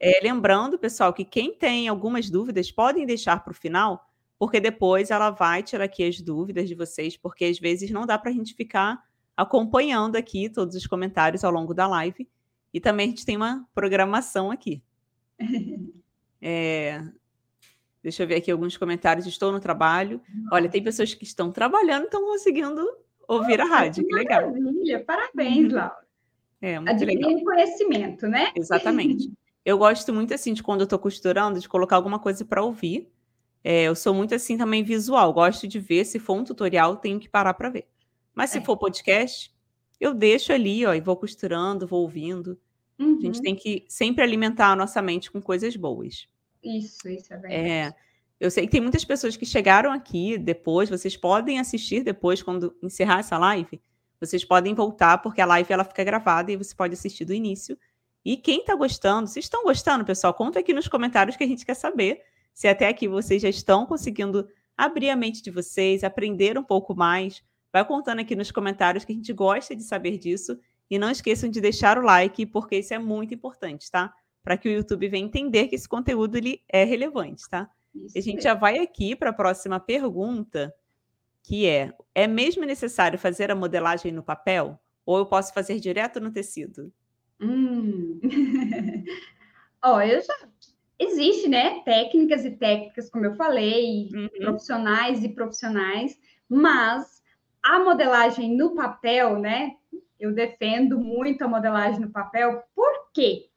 É, lembrando, pessoal, que quem tem algumas dúvidas podem deixar para o final, porque depois ela vai tirar aqui as dúvidas de vocês, porque às vezes não dá para a gente ficar acompanhando aqui todos os comentários ao longo da live. E também a gente tem uma programação aqui. É, deixa eu ver aqui alguns comentários. Estou no trabalho. Olha, tem pessoas que estão trabalhando e estão conseguindo ouvir a rádio. Que legal. Maravilha. Parabéns, uhum. Laura. É, muito legal. conhecimento, né? Exatamente. Eu gosto muito, assim, de quando eu estou costurando, de colocar alguma coisa para ouvir. É, eu sou muito, assim, também visual. Gosto de ver. Se for um tutorial, tenho que parar para ver. Mas se é. for podcast, eu deixo ali, ó, e vou costurando, vou ouvindo. Uhum. A gente uhum. tem que sempre alimentar a nossa mente com coisas boas. Isso, isso é verdade. É, eu sei que tem muitas pessoas que chegaram aqui depois, vocês podem assistir depois, quando encerrar essa live, vocês podem voltar, porque a live ela fica gravada e você pode assistir do início. E quem está gostando, se estão gostando, pessoal, conta aqui nos comentários que a gente quer saber se até aqui vocês já estão conseguindo abrir a mente de vocês, aprender um pouco mais. Vai contando aqui nos comentários que a gente gosta de saber disso. E não esqueçam de deixar o like, porque isso é muito importante, tá? Para que o YouTube venha entender que esse conteúdo ele é relevante, tá? Isso a gente mesmo. já vai aqui para a próxima pergunta, que é: é mesmo necessário fazer a modelagem no papel? Ou eu posso fazer direto no tecido? Hum. Ó, eu já. Existe, né? Técnicas e técnicas, como eu falei, uhum. profissionais e profissionais, mas a modelagem no papel, né? Eu defendo muito a modelagem no papel, por quê?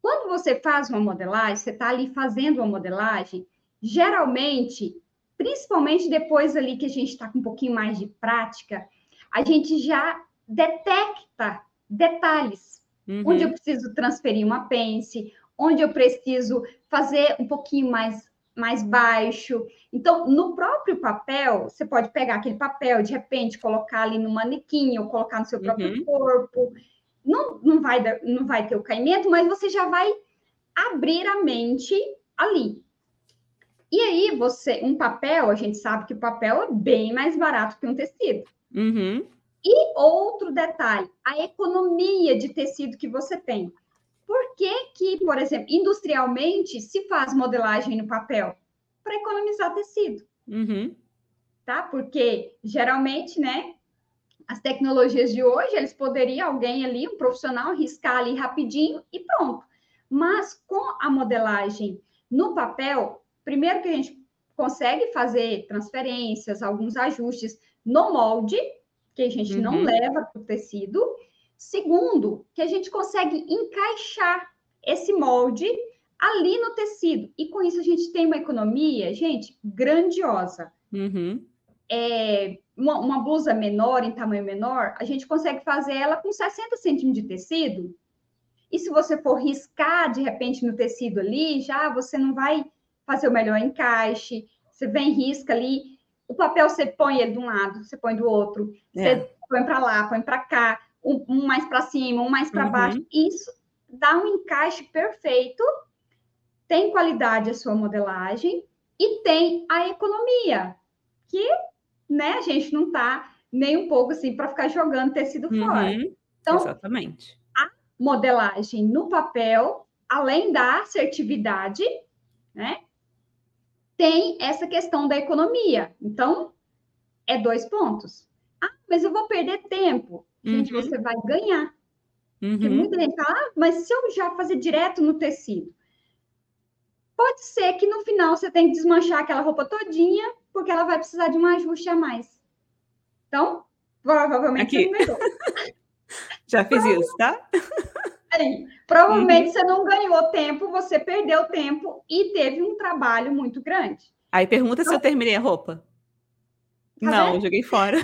Quando você faz uma modelagem, você está ali fazendo uma modelagem, geralmente, principalmente depois ali que a gente está com um pouquinho mais de prática, a gente já detecta detalhes. Uhum. Onde eu preciso transferir uma pence, onde eu preciso fazer um pouquinho mais mais baixo. Então, no próprio papel, você pode pegar aquele papel, de repente, colocar ali no manequim ou colocar no seu próprio uhum. corpo. Não, não, vai, não vai ter o caimento, mas você já vai abrir a mente ali. E aí, você, um papel, a gente sabe que o papel é bem mais barato que um tecido. Uhum. E outro detalhe, a economia de tecido que você tem. Por que, que, por exemplo, industrialmente se faz modelagem no papel? Para economizar tecido. Uhum. Tá? Porque geralmente, né? As tecnologias de hoje, eles poderiam, alguém ali, um profissional, riscar ali rapidinho e pronto. Mas com a modelagem no papel, primeiro que a gente consegue fazer transferências, alguns ajustes no molde, que a gente uhum. não leva para o tecido, Segundo, que a gente consegue encaixar esse molde ali no tecido. E com isso a gente tem uma economia, gente, grandiosa. Uhum. É, uma, uma, blusa menor, em tamanho menor, a gente consegue fazer ela com 60 centímetros de tecido. E se você for riscar de repente no tecido ali, já você não vai fazer o melhor encaixe. Você vem, risca ali. O papel você põe ele de um lado, você põe do outro. É. Você põe para lá, põe para cá um, mais para cima, um mais para uhum. baixo. Isso dá um encaixe perfeito, tem qualidade a sua modelagem e tem a economia, que né, a gente não está nem um pouco assim para ficar jogando tecido uhum. fora. Então, Exatamente. a modelagem no papel, além da assertividade, né, tem essa questão da economia. Então, é dois pontos. Ah, mas eu vou perder tempo. Gente, uhum. você vai ganhar. Uhum. Porque muita gente fala, ah, mas se eu já fazer direto no tecido? Pode ser que no final você tenha que desmanchar aquela roupa todinha, porque ela vai precisar de um ajuste a mais. Então, provavelmente Aqui. você não ganhou. já fiz isso, tá? Aí, provavelmente uhum. você não ganhou tempo, você perdeu tempo e teve um trabalho muito grande. Aí pergunta então, se eu terminei a roupa. Tá não, joguei fora.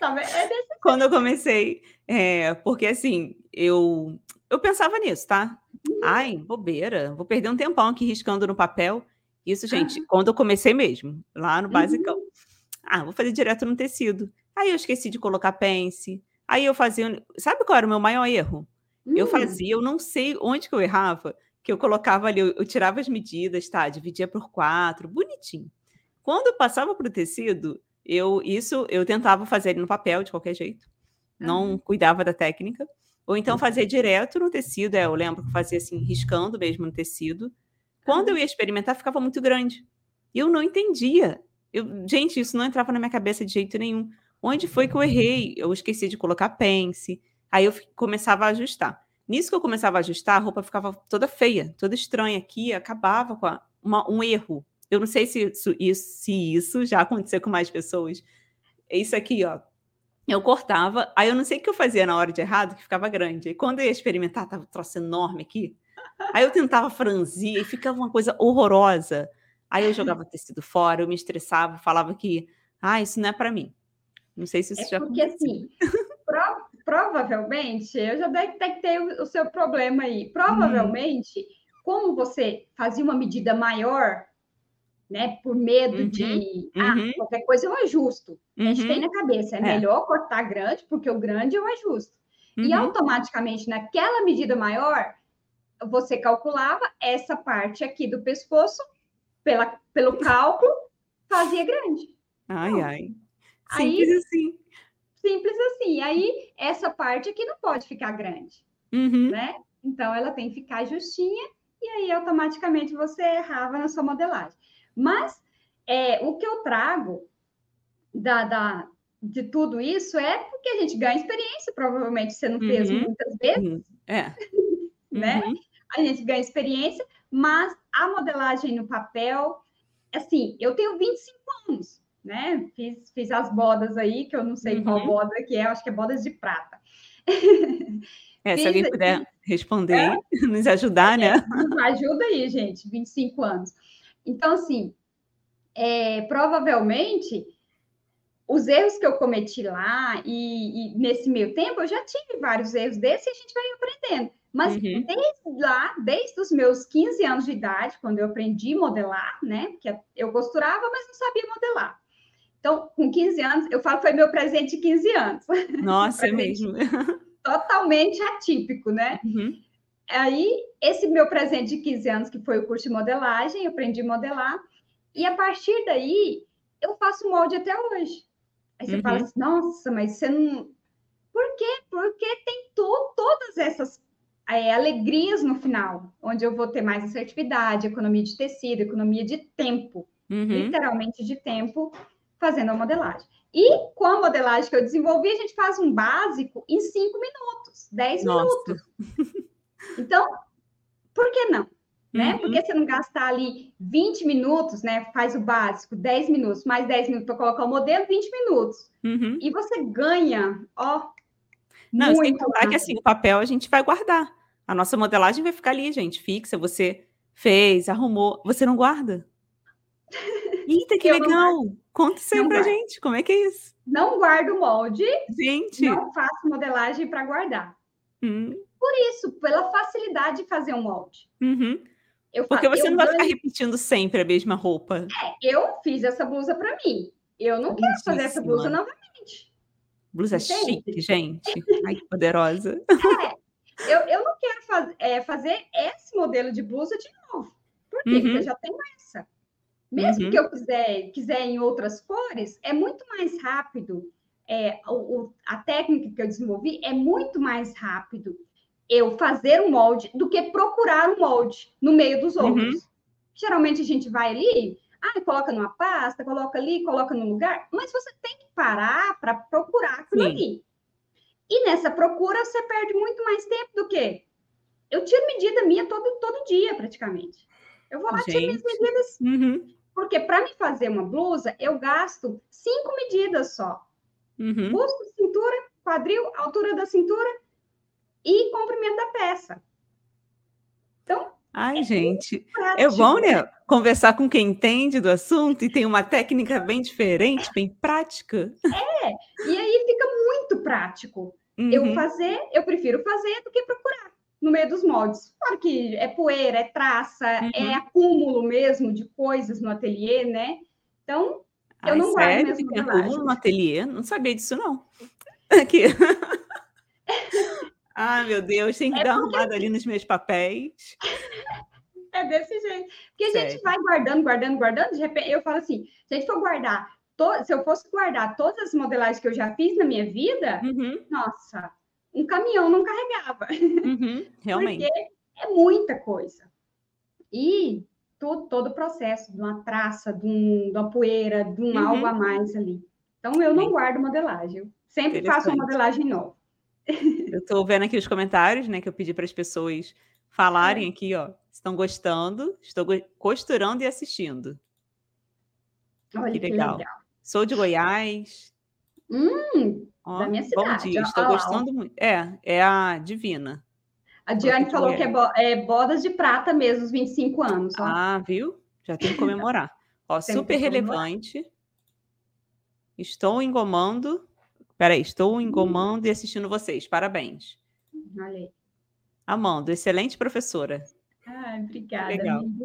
É desse Quando eu comecei, é, porque assim, eu, eu pensava nisso, tá? Uhum. Ai, bobeira, vou perder um tempão aqui riscando no papel. Isso, gente, quando eu comecei mesmo, lá no basicão. Uhum. Ah, vou fazer direto no tecido. Aí eu esqueci de colocar pence. Aí eu fazia. Sabe qual era o meu maior erro? Eu hum. fazia, eu não sei onde que eu errava, que eu colocava ali, eu, eu tirava as medidas, tá? Dividia por quatro, bonitinho. Quando eu passava para o tecido, Eu isso eu tentava fazer no papel de qualquer jeito. Não cuidava da técnica. Ou então fazia direto no tecido, é, eu lembro que fazia assim, riscando mesmo no tecido. Quando eu ia experimentar, ficava muito grande. E eu não entendia. Eu, gente, isso não entrava na minha cabeça de jeito nenhum. Onde foi que eu errei? Eu esqueci de colocar pence. Aí eu começava a ajustar. Nisso que eu começava a ajustar, a roupa ficava toda feia, toda estranha aqui, acabava com a, uma, um erro. Eu não sei se isso, isso, se isso já aconteceu com mais pessoas. Isso aqui, ó. Eu cortava, aí eu não sei o que eu fazia na hora de errado, que ficava grande. E quando eu ia experimentar, tava um troço enorme aqui. Aí eu tentava franzir e ficava uma coisa horrorosa. Aí eu jogava tecido fora, eu me estressava, falava que, ah, isso não é para mim. Não sei se isso é já porque aconteceu. assim, pro, provavelmente, eu já detectei o, o seu problema aí. Provavelmente, hum. como você fazia uma medida maior, né, por medo uhum, de ah, uhum. qualquer coisa eu ajusto. Uhum. A gente tem uhum. na cabeça, é, é, melhor cortar grande, porque o grande eu ajusto. E uhum. automaticamente, naquela medida maior, você calculava essa parte aqui do pescoço, pela, pelo cálculo, fazia grande. Ai, então, ai. Simples aí, assim. Simples assim. Aí, essa parte aqui não pode ficar grande, uhum. né? Então, ela tem que ficar justinha e aí, automaticamente, você errava na sua modelagem. Mas, é, o que eu trago da, da, de tudo isso é porque a gente ganha experiência, provavelmente você não fez uhum. muitas vezes. É. né? Uhum. A gente ganha experiência, mas a modelagem no papel, assim, eu tenho 25 anos né? Fiz, fiz as bodas aí, que eu não sei uhum. qual boda que é, acho que é bodas de prata. É, se alguém puder responder, é, nos ajudar, né? É, ajuda aí, gente, 25 anos. Então, assim, é, provavelmente os erros que eu cometi lá e, e, nesse meio tempo eu já tive vários erros desses e a gente vai aprendendo. Mas uhum. desde lá, desde os meus 15 anos de idade, quando eu aprendi a modelar, né? Porque eu costurava, mas não sabia modelar. Então, com 15 anos, eu falo que foi meu presente de 15 anos. Nossa, é mesmo. Totalmente atípico, né? Uhum. Aí, esse meu presente de 15 anos, que foi o curso de modelagem, eu aprendi a modelar. E a partir daí, eu faço molde até hoje. Aí você uhum. fala assim, nossa, mas você não. Por quê? Porque tem to todas essas é, alegrias no final, onde eu vou ter mais assertividade, economia de tecido, economia de tempo, uhum. literalmente de tempo, fazendo a modelagem. E com a modelagem que eu desenvolvi, a gente faz um básico em 5 minutos, 10 minutos. Então, por que não? Né? Uhum. Por que você não gastar ali 20 minutos, né? Faz o básico, 10 minutos, mais 10 minutos para colocar o modelo, 20 minutos. Uhum. E você ganha, ó. Não, sem contar que assim, o papel a gente vai guardar. A nossa modelagem vai ficar ali, gente, fixa. Você fez, arrumou, você não guarda. Eita, que legal! Não, Conta isso aí pra guardo. gente, como é que é isso? Não guardo molde. Gente! Não faço modelagem para guardar. Hum. Por isso, pela facilidade de fazer um molde. Uhum. Porque você não vai ficar repetindo sempre a mesma roupa. É, eu fiz essa blusa para mim. Eu não quero fazer essa blusa novamente. Blusa Entende? chique, gente. Ai, que poderosa. É, eu, eu não quero faz, é, fazer esse modelo de blusa de novo. Por quê? Uhum. Porque eu já tenho essa. Mesmo uhum. que eu quiser, quiser em outras cores, é muito mais rápido. É, o, a técnica que eu desenvolvi é muito mais rápido eu fazer um molde do que procurar um molde no meio dos uhum. outros. Uhum. Geralmente a gente vai ali, ah, coloca numa pasta, coloca ali, coloca no lugar, mas você tem que parar para procurar aquilo Sim. ali. E nessa procura você perde muito mais tempo do que eu tiro medida minha todo, todo dia, praticamente. Eu vou lá, Gente. tiro minhas medidas. Uhum. Porque para me fazer uma blusa, eu gasto cinco medidas só. Uhum. Busto, cintura, quadril, altura da cintura e comprimento da peça. Então. Ai, é gente. É bom, né? Conversar com quem entende do assunto e tem uma técnica bem diferente, bem prática. É, e aí fica muito prático. Uhum. Eu fazer, eu prefiro fazer do que procurar no meio dos moldes. Claro que é poeira, é traça, é uhum. é acúmulo mesmo de coisas no ateliê, né? Então, eu Ai, não guardo mesmo Tem acúmulo no ateliê? Não sabia disso, não. Aqui. Ai, meu Deus, tem que é dar uma arrumada ali nos meus papéis. É desse jeito. Porque a gente vai guardando, guardando, guardando, de repente eu falo assim, se a gente for guardar to, se eu fosse guardar todas as modelagens que eu já fiz na minha vida, Uhum, nossa, um caminhão não carregava. uhum, realmente. Porque é muita coisa. E todo, todo o processo de uma traça, de, um, de uma poeira, de um Uhum. algo a mais ali. Então, eu não guardo modelagem. Eu sempre faço uma modelagem nova. Eu estou vendo aqui os comentários, né, que eu pedi para as pessoas falarem aqui, ó. Estão gostando, estou go- costurando e assistindo. Olha Que que legal. legal. Sou de Goiás. Hum, Ó, da minha bom cidade, dia, ó, estou lá, ó. gostando muito. É, é a Divina. A Diane falou que é, bo- é bodas de prata mesmo, os 25 anos. Ó. Ah, viu? Já tem que comemorar. Ó, Tem super que comemorar. relevante. Estou engomando. Peraí, estou engomando e assistindo vocês. Parabéns. Aí. Amando, excelente professora. Ai, obrigada, legal. amiga.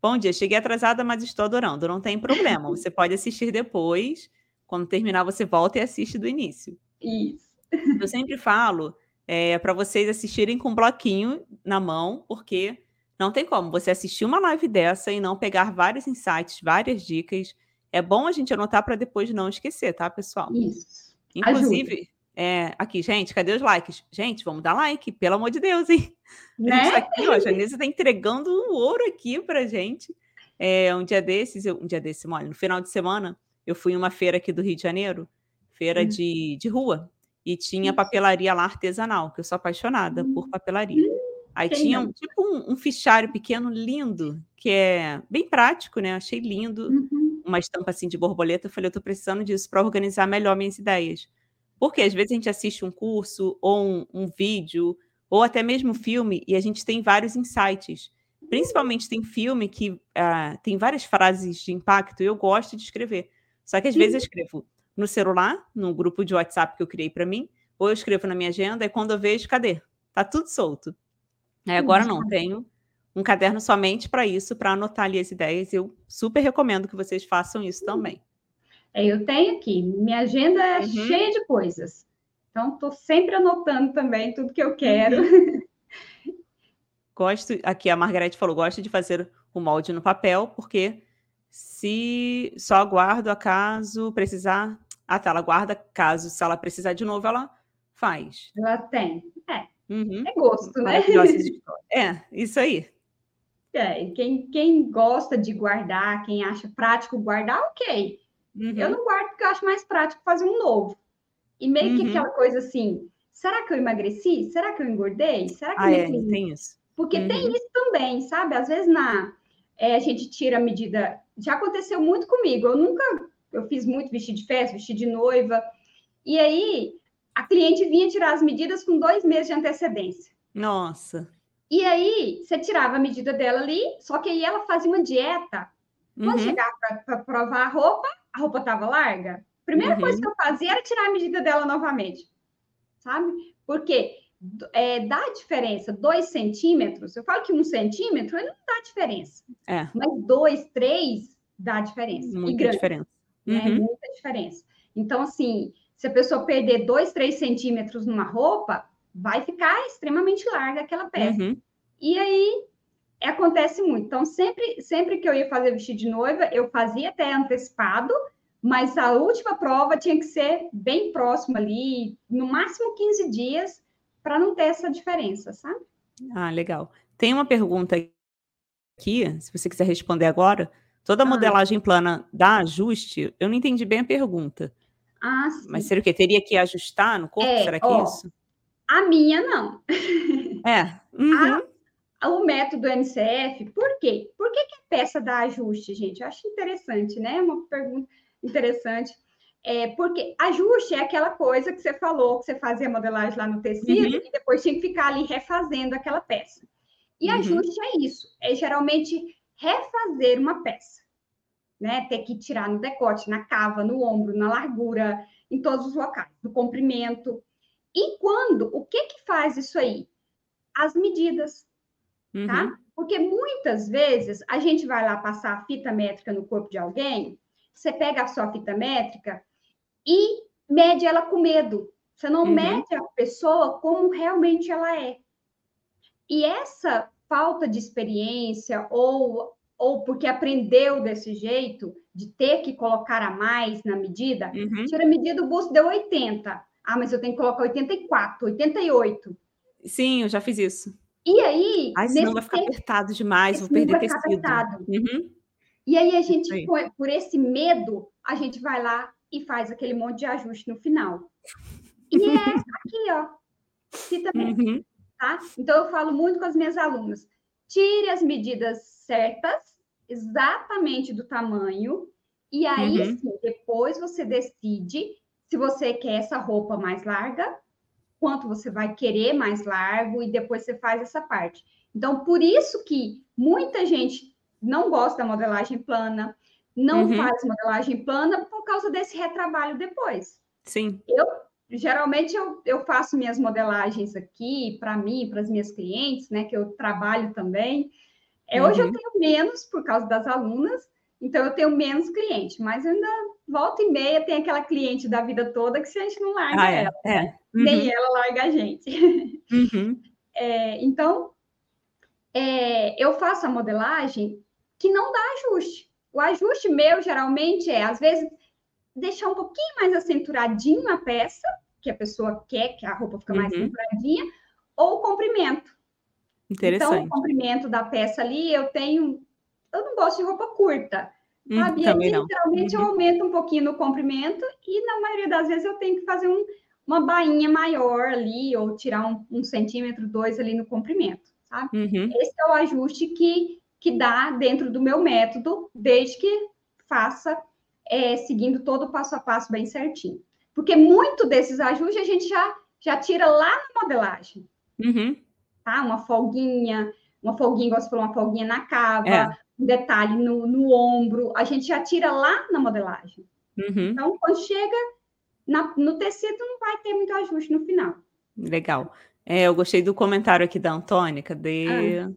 Bom dia, cheguei atrasada, mas estou adorando. Não tem problema. Você pode assistir depois. Quando terminar, você volta e assiste do início. Isso. Eu sempre falo para vocês assistirem com um bloquinho na mão, porque não tem como você assistir uma live dessa e não pegar vários insights, várias dicas. É bom a gente anotar para depois não esquecer, tá, pessoal? Isso. Inclusive, é, aqui, gente, cadê os likes? Gente, vamos dar like, pelo amor de Deus, hein? A gente Né? tá aqui, ó, a Janisa está entregando o ouro aqui pra gente. É, um dia desses, eu- um dia desse, olha, no final de semana, eu fui em uma feira aqui do Rio de Janeiro, feira Hum. de, de rua, e tinha Isso. papelaria lá artesanal, que eu sou apaixonada por Hum. papelaria. Aí quem tinha um, tipo um, um fichário pequeno, lindo, que é bem prático, né? Achei lindo Uhum. Uma estampa assim de borboleta, eu falei, eu tô precisando disso para organizar melhor minhas ideias. Porque às vezes a gente assiste um curso ou um, um vídeo ou até mesmo filme e a gente tem vários insights. Principalmente tem filme que ah, tem várias frases de impacto e eu gosto de escrever. Só que às vezes eu escrevo no celular, no grupo de WhatsApp que eu criei para mim, ou eu escrevo na minha agenda e quando eu vejo, cadê? Tá tudo solto. Aí agora não, tenho um caderno somente para isso, para anotar ali as ideias. Eu super recomendo que vocês façam isso também. É, eu tenho aqui, minha agenda é Uhum. cheia de coisas. Então, estou sempre anotando também tudo que eu quero. Uhum. Gosto, aqui a Margarete falou, gosto de fazer o molde no papel, porque se só aguardo acaso precisar. Ah, tá, ela guarda caso, se ela precisar de novo, ela faz. Ela tem. É, Uhum. é gosto, né? É, isso aí. É, quem, quem gosta de guardar, quem acha prático guardar, ok. Uhum. Eu não guardo porque eu acho mais prático fazer um novo. E meio que Uhum. aquela coisa assim, será que eu emagreci? Será que eu engordei? Será que Ah, é, tem isso. Porque tem Uhum. isso também, sabe? Às vezes na é, a gente tira a medida. Já aconteceu muito comigo. Eu nunca eu fiz muito vestido de festa, vestido de noiva. E aí a cliente vinha tirar as medidas com dois meses de antecedência. Nossa. E aí você tirava a medida dela ali, só que aí ela fazia uma dieta. Quando Uhum. chegava para provar a roupa, a roupa estava larga. Primeira Uhum. coisa que eu fazia era tirar a medida dela novamente, sabe? Porque é, dá diferença, dois centímetros. Eu falo que um centímetro ele não dá diferença, É, mas dois, três dá diferença. muita grande, diferença. né? Uhum. Muita diferença. Então, assim, se a pessoa perder dois, três centímetros numa roupa, vai ficar extremamente larga aquela peça. Uhum. E aí acontece muito. Então, sempre, sempre que eu ia fazer vestido de noiva, eu fazia até antecipado, mas a última prova tinha que ser bem próximo ali, no máximo 15 dias, para não ter essa diferença, sabe? Ah, legal. Tem uma pergunta aqui, se você quiser responder agora. Toda Ah. modelagem plana dá ajuste? Eu não entendi bem a pergunta. Ah, sim. Mas seria o quê? Teria que ajustar no corpo? É, Será que é ó, isso? A minha, não. É. Uhum. O método MCF, por quê? Por que, que a peça dá ajuste, gente? Eu acho interessante, né? Uma pergunta interessante. É, porque ajuste é aquela coisa que você falou, que você fazia modelagem lá no tecido Uhum. e depois tinha que ficar ali refazendo aquela peça. E Uhum. ajuste é isso, é geralmente refazer uma peça, né? Ter que tirar no decote, na cava, no ombro, na largura, em todos os locais, no comprimento. E quando, o que que faz isso aí? As medidas, Uhum. tá? Porque muitas vezes a gente vai lá passar a fita métrica no corpo de alguém, você pega a sua fita métrica e mede ela com medo. Você não Uhum. mede a pessoa como realmente ela é. E essa falta de experiência ou ou porque aprendeu desse jeito, de ter que colocar a mais na medida, uhum. tira a medida, o busto deu 80. Ah, mas eu tenho que colocar 84, 88. Sim, eu já fiz isso. E aí. Ai, senão vai ficar apertado demais, vou perder vai tecido. Apertado. Uhum. E aí a gente, por, por esse medo, a gente vai lá e faz aquele monte de ajuste no final. E é aqui, ó. Cita mesmo, uhum. tá? Então eu falo muito com as minhas alunas. Tire as medidas certas, exatamente do tamanho, e aí uhum. sim, depois você decide se você quer essa roupa mais larga, quanto você vai querer mais largo, e depois você faz essa parte. Então, por isso que muita gente não gosta da modelagem plana, não uhum. faz modelagem plana por causa desse retrabalho depois. Sim. Eu geralmente eu, eu faço minhas modelagens aqui para mim, para as minhas clientes, né, que eu trabalho também. É, uhum. Hoje eu uhum. tenho menos por causa das alunas, então eu tenho menos cliente, mas ainda volta e meia tem aquela cliente da vida toda que se a gente não larga ah, é, ela, é. Uhum. nem ela larga a gente. Uhum. É, então, é, eu faço a modelagem que não dá ajuste. O ajuste meu, geralmente, é, às vezes, deixar um pouquinho mais acenturadinho a peça, que a pessoa quer que a roupa fique mais uhum. acenturadinha, ou o comprimento. Interessante. Então, o comprimento da peça ali, eu tenho... Eu não gosto de roupa curta, hum, sabe? Hum, aí, literalmente, uhum. eu aumento um pouquinho no comprimento e, na maioria das vezes, eu tenho que fazer um, uma bainha maior ali, ou tirar um, um centímetro, dois ali no comprimento, sabe? Uhum. Esse é o ajuste que que dá dentro do meu método, desde que faça é, seguindo todo o passo a passo bem certinho. Porque muito desses ajustes a gente já, já tira lá na modelagem. Uhum. Tá? Uma folguinha, uma folguinha, igual você falou, uma folguinha na cava, é. Um detalhe no, no ombro, a gente já tira lá na modelagem. Uhum. Então, quando chega na, no tecido, não vai ter muito ajuste no final. Legal. É, eu gostei do comentário aqui da Antônia, cadê? Ah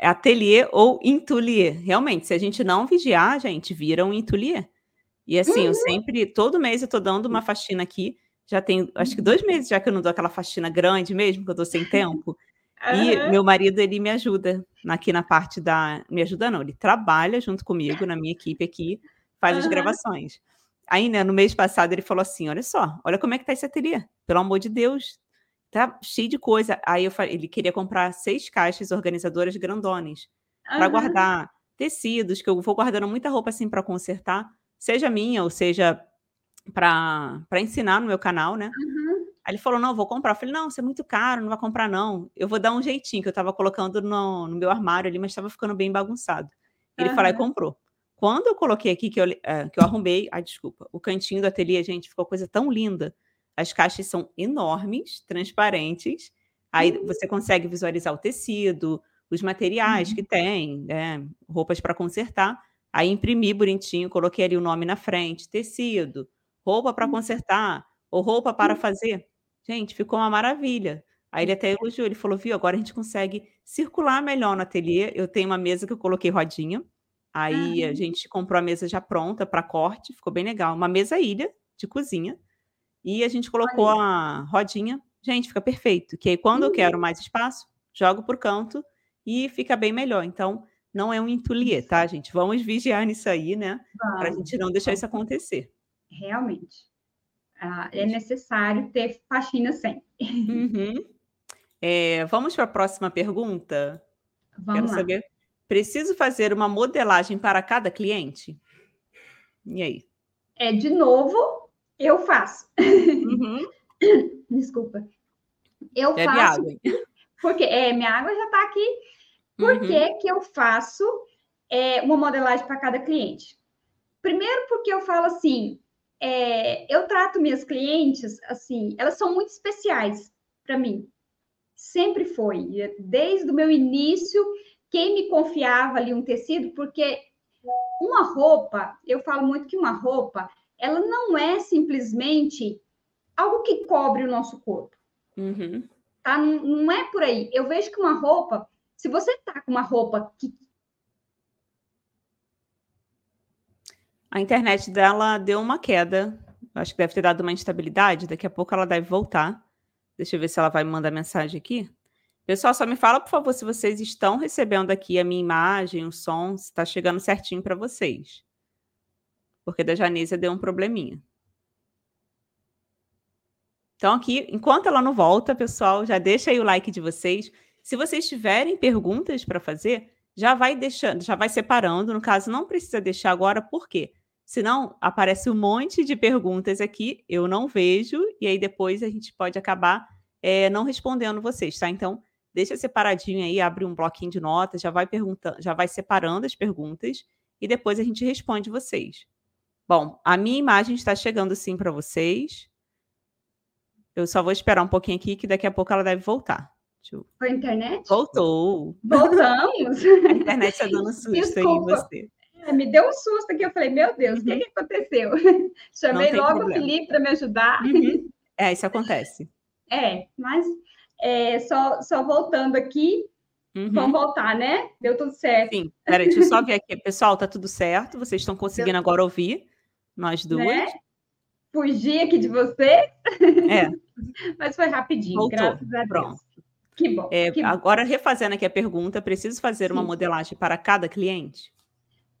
ateliê ou intulier. Realmente, se a gente não vigiar, gente, vira um intulier. E assim, uhum. eu sempre, todo mês eu tô dando uma faxina aqui. Já tem, acho que dois meses já que eu não dou aquela faxina grande mesmo, que eu tô sem tempo. Uhum. E meu marido, ele me ajuda aqui na parte da. Me ajuda, não, ele trabalha junto comigo, na minha equipe aqui, faz uhum. as gravações. Aí, né, no mês passado, ele falou assim: olha só, olha como é que tá esse ateliê. Pelo amor de Deus, tá cheio de coisa. Aí eu falei, ele queria comprar seis caixas organizadoras grandonas uhum. para guardar tecidos, que eu vou guardando muita roupa assim para consertar, seja minha ou seja para ensinar no meu canal, né? Uhum. Aí ele falou: não, vou comprar. Eu falei: não, isso é muito caro, não vai comprar, não. Eu vou dar um jeitinho que eu estava colocando no, no, meu armário ali, mas estava ficando bem bagunçado. Ele uhum. falou e comprou. Quando eu coloquei aqui, que eu, é, que eu arrumei, ai, desculpa, o cantinho do ateliê, gente, ficou coisa tão linda. As caixas são enormes, transparentes. Aí uhum. você consegue visualizar o tecido, os materiais uhum. que tem, né? roupas para consertar. Aí imprimi bonitinho, coloquei ali o nome na frente, tecido, roupa para uhum. consertar, ou roupa para uhum. fazer. Gente, ficou uma maravilha. Aí ele até elogiou, ele falou, viu, agora a gente consegue circular melhor no ateliê. Eu tenho uma mesa que eu coloquei rodinha. Aí a gente comprou a mesa já pronta para corte, ficou bem legal. Uma mesa ilha de cozinha. E a gente colocou a rodinha. Gente, fica perfeito. Que aí, quando eu quero uhum. mais espaço, jogo por canto e fica bem melhor. Então, não é um entulier, tá, gente? Vamos vigiar nisso aí, né? Para a gente não deixar isso acontecer. Realmente. Ah, é necessário ter faxina sempre. Uhum. É, vamos para a próxima pergunta? Vamos Quero lá. saber. Preciso fazer uma modelagem para cada cliente? E aí? É, de novo, eu faço. Uhum. Desculpa. Eu Bebe faço. Água. Porque é, minha água já está aqui. Por uhum. que, que eu faço é, uma modelagem para cada cliente? Primeiro, porque eu falo assim, é, eu trato minhas clientes assim, elas são muito especiais para mim. Sempre foi, desde o meu início, quem me confiava ali um tecido, porque uma roupa, eu falo muito que uma roupa, ela não é simplesmente algo que cobre o nosso corpo. Uhum. Tá? Não, não, é por aí. Eu vejo que uma roupa, se você tá com uma roupa que. A internet dela deu uma queda. Acho que deve ter dado uma instabilidade. Daqui a pouco ela deve voltar. Deixa eu ver se ela vai me mandar mensagem aqui. Pessoal, só me fala, por favor, se vocês estão recebendo aqui a minha imagem, o som, se está chegando certinho para vocês. Porque da Janesa deu um probleminha. Então, aqui, enquanto ela não volta, pessoal, já deixa aí o like de vocês. Se vocês tiverem perguntas para fazer, já vai deixando, já vai separando. No caso, não precisa deixar agora, por quê? Senão aparece um monte de perguntas aqui, eu não vejo, e aí depois a gente pode acabar é, não respondendo vocês, tá? Então, deixa separadinho aí, abre um bloquinho de notas, já vai perguntando, já vai separando as perguntas e depois a gente responde vocês. Bom, a minha imagem está chegando sim para vocês. Eu só vou esperar um pouquinho aqui, que daqui a pouco ela deve voltar. Eu... Foi a internet? Voltou. Voltamos. a internet está dando susto Desculpa. aí em você. É, me deu um susto aqui, eu falei, meu Deus, o uhum. que, que aconteceu? Chamei logo problema. o Felipe para me ajudar. Uhum. É, isso acontece. É, mas é, só, só voltando aqui, uhum. vamos voltar, né? Deu tudo certo. Sim, peraí, deixa eu só ver aqui. Pessoal, tá tudo certo, vocês estão conseguindo Deu... agora ouvir, nós duas. Né? Fugir aqui de você. É. mas foi rapidinho, Voltou. graças a Deus. Pronto. Que bom, é, que bom. Agora, refazendo aqui a pergunta, preciso fazer Sim. uma modelagem para cada cliente?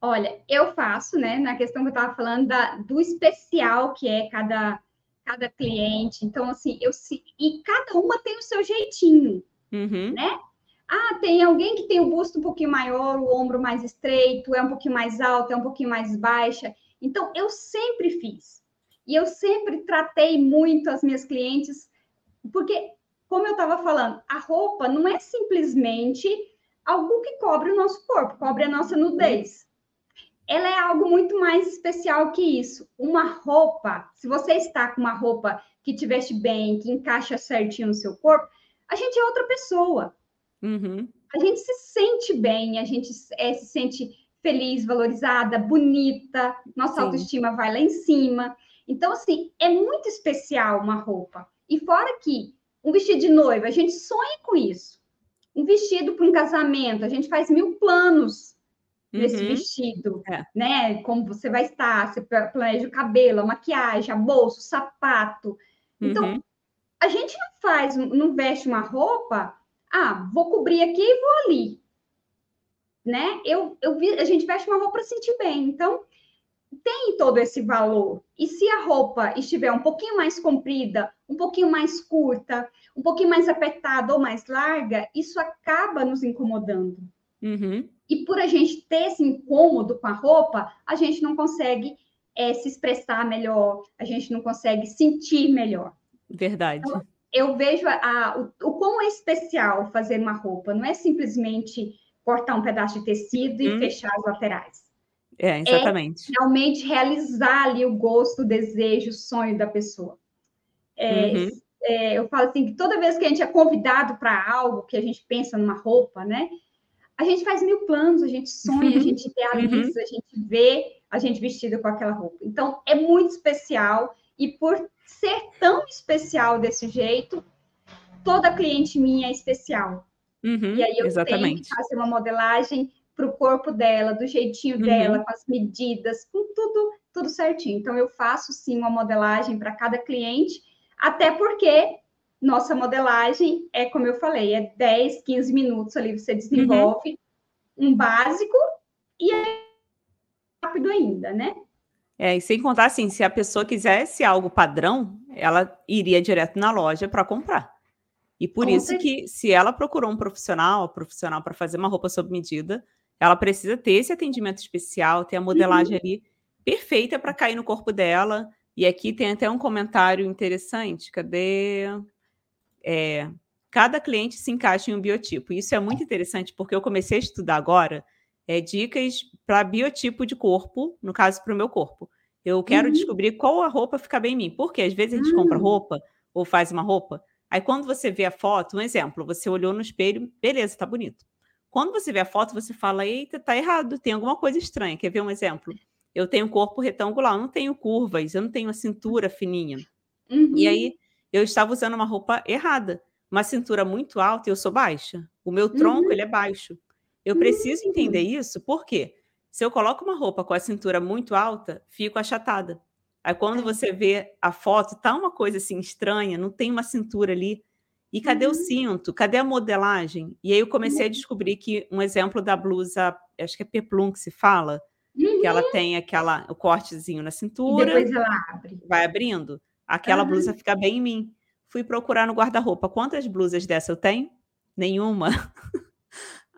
Olha, eu faço, né, na questão que eu estava falando da, do especial que é cada, cada cliente. Então, assim, eu e cada uma tem o seu jeitinho, uhum. né? Ah, tem alguém que tem o busto um pouquinho maior, o ombro mais estreito, é um pouquinho mais alto, é um pouquinho mais baixa. Então, eu sempre fiz. E eu sempre tratei muito as minhas clientes, porque, como eu estava falando, a roupa não é simplesmente algo que cobre o nosso corpo, cobre a nossa nudez ela é algo muito mais especial que isso. Uma roupa, se você está com uma roupa que te veste bem, que encaixa certinho no seu corpo, a gente é outra pessoa. Uhum. A gente se sente bem, a gente é, se sente feliz, valorizada, bonita, nossa Sim. autoestima vai lá em cima. Então, assim, é muito especial uma roupa. E fora que um vestido de noiva, a gente sonha com isso. Um vestido para um casamento, a gente faz mil planos nesse uhum. vestido, é. né? Como você vai estar, você planeja o cabelo, a maquiagem, a bolsa, o sapato. Então, uhum. a gente não faz, não veste uma roupa, ah, vou cobrir aqui e vou ali. Né? Eu, eu vi, a gente veste uma roupa para sentir bem. Então, tem todo esse valor. E se a roupa estiver um pouquinho mais comprida, um pouquinho mais curta, um pouquinho mais apertada ou mais larga, isso acaba nos incomodando. Uhum. E por a gente ter esse incômodo com a roupa, a gente não consegue é, se expressar melhor, a gente não consegue sentir melhor. Verdade. Então, eu vejo a, a, o, o quão é especial fazer uma roupa. Não é simplesmente cortar um pedaço de tecido e hum. fechar as laterais. É, exatamente. É realmente realizar ali o gosto, o desejo, o sonho da pessoa. É, uhum. é, eu falo assim que toda vez que a gente é convidado para algo, que a gente pensa numa roupa, né? A gente faz mil planos, a gente sonha, a uhum. gente idealiza, uhum. a gente vê a gente vestida com aquela roupa. Então, é muito especial e por ser tão especial desse jeito, toda cliente minha é especial. Uhum, e aí eu exatamente. tenho que fazer uma modelagem para o corpo dela, do jeitinho uhum. dela, com as medidas, com tudo, tudo certinho. Então, eu faço sim uma modelagem para cada cliente, até porque nossa modelagem é, como eu falei, é 10, 15 minutos ali, você desenvolve uhum. um básico e é rápido ainda, né? É, e sem contar assim, se a pessoa quisesse algo padrão, ela iria direto na loja para comprar. E por Com isso certeza. que, se ela procurou um profissional, um profissional para fazer uma roupa sob medida, ela precisa ter esse atendimento especial, ter a modelagem uhum. ali perfeita para cair no corpo dela. E aqui tem até um comentário interessante. Cadê? É, cada cliente se encaixa em um biotipo. Isso é muito interessante, porque eu comecei a estudar agora é, dicas para biotipo de corpo, no caso, para o meu corpo. Eu quero uhum. descobrir qual a roupa fica bem em mim. Porque às vezes a gente uhum. compra hum. roupa ou faz uma roupa, aí quando você vê a foto, um exemplo, você olhou no espelho, beleza, tá bonito. Quando você vê a foto, você fala, eita, tá errado, tem alguma coisa estranha. Quer ver um exemplo? Eu tenho corpo retangular, eu não tenho curvas, eu não tenho a cintura fininha. Uhum. E aí eu estava usando uma roupa errada, uma cintura muito alta e eu sou baixa. O meu tronco uhum. ele é baixo. Eu preciso entender uhum. isso, porque se eu coloco uma roupa com a cintura muito alta, fico achatada. Aí quando você vê a foto, tá uma coisa assim estranha, não tem uma cintura ali. E cadê uhum. o cinto? Cadê a modelagem? E aí eu comecei a uhum. descobrir que um exemplo da blusa, acho que é peplum que se fala, uhum. que ela uhum. tem aquela o cortezinho na cintura. E depois ela abre. Vai abrindo. Aquela blusa fica bem em mim. Fui procurar no guarda-roupa. Quantas blusas dessa eu tenho? Nenhuma.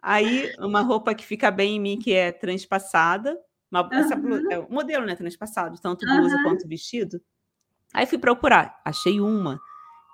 Aí, uma roupa que fica bem em mim, que é transpassada. Uma, essa blusa, é, o modelo, né? Transpassado, tanto blusa quanto vestido. Aí fui procurar, achei uma.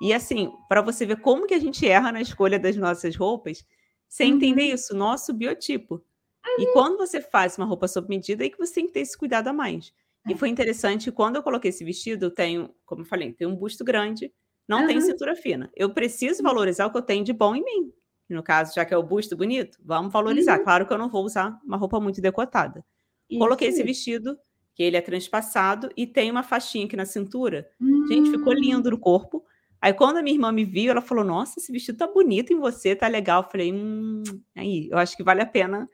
E assim, para você ver como que a gente erra na escolha das nossas roupas, sem uhum. entender isso, nosso biotipo. Uhum. E quando você faz uma roupa sob medida, aí que você tem que ter esse cuidado a mais. E foi interessante, quando eu coloquei esse vestido, eu tenho, como eu falei, tenho um busto grande, não uhum. tenho cintura fina. Eu preciso valorizar o que eu tenho de bom em mim. No caso, já que é o busto bonito, vamos valorizar. Uhum. Claro que eu não vou usar uma roupa muito decotada. Isso. Coloquei esse vestido, que ele é transpassado, e tem uma faixinha aqui na cintura. Uhum. Gente, ficou hum. lindo no corpo. Aí, quando a minha irmã me viu, ela falou: Nossa, esse vestido tá bonito em você, tá legal. Eu falei: Hum, aí, eu acho que vale a pena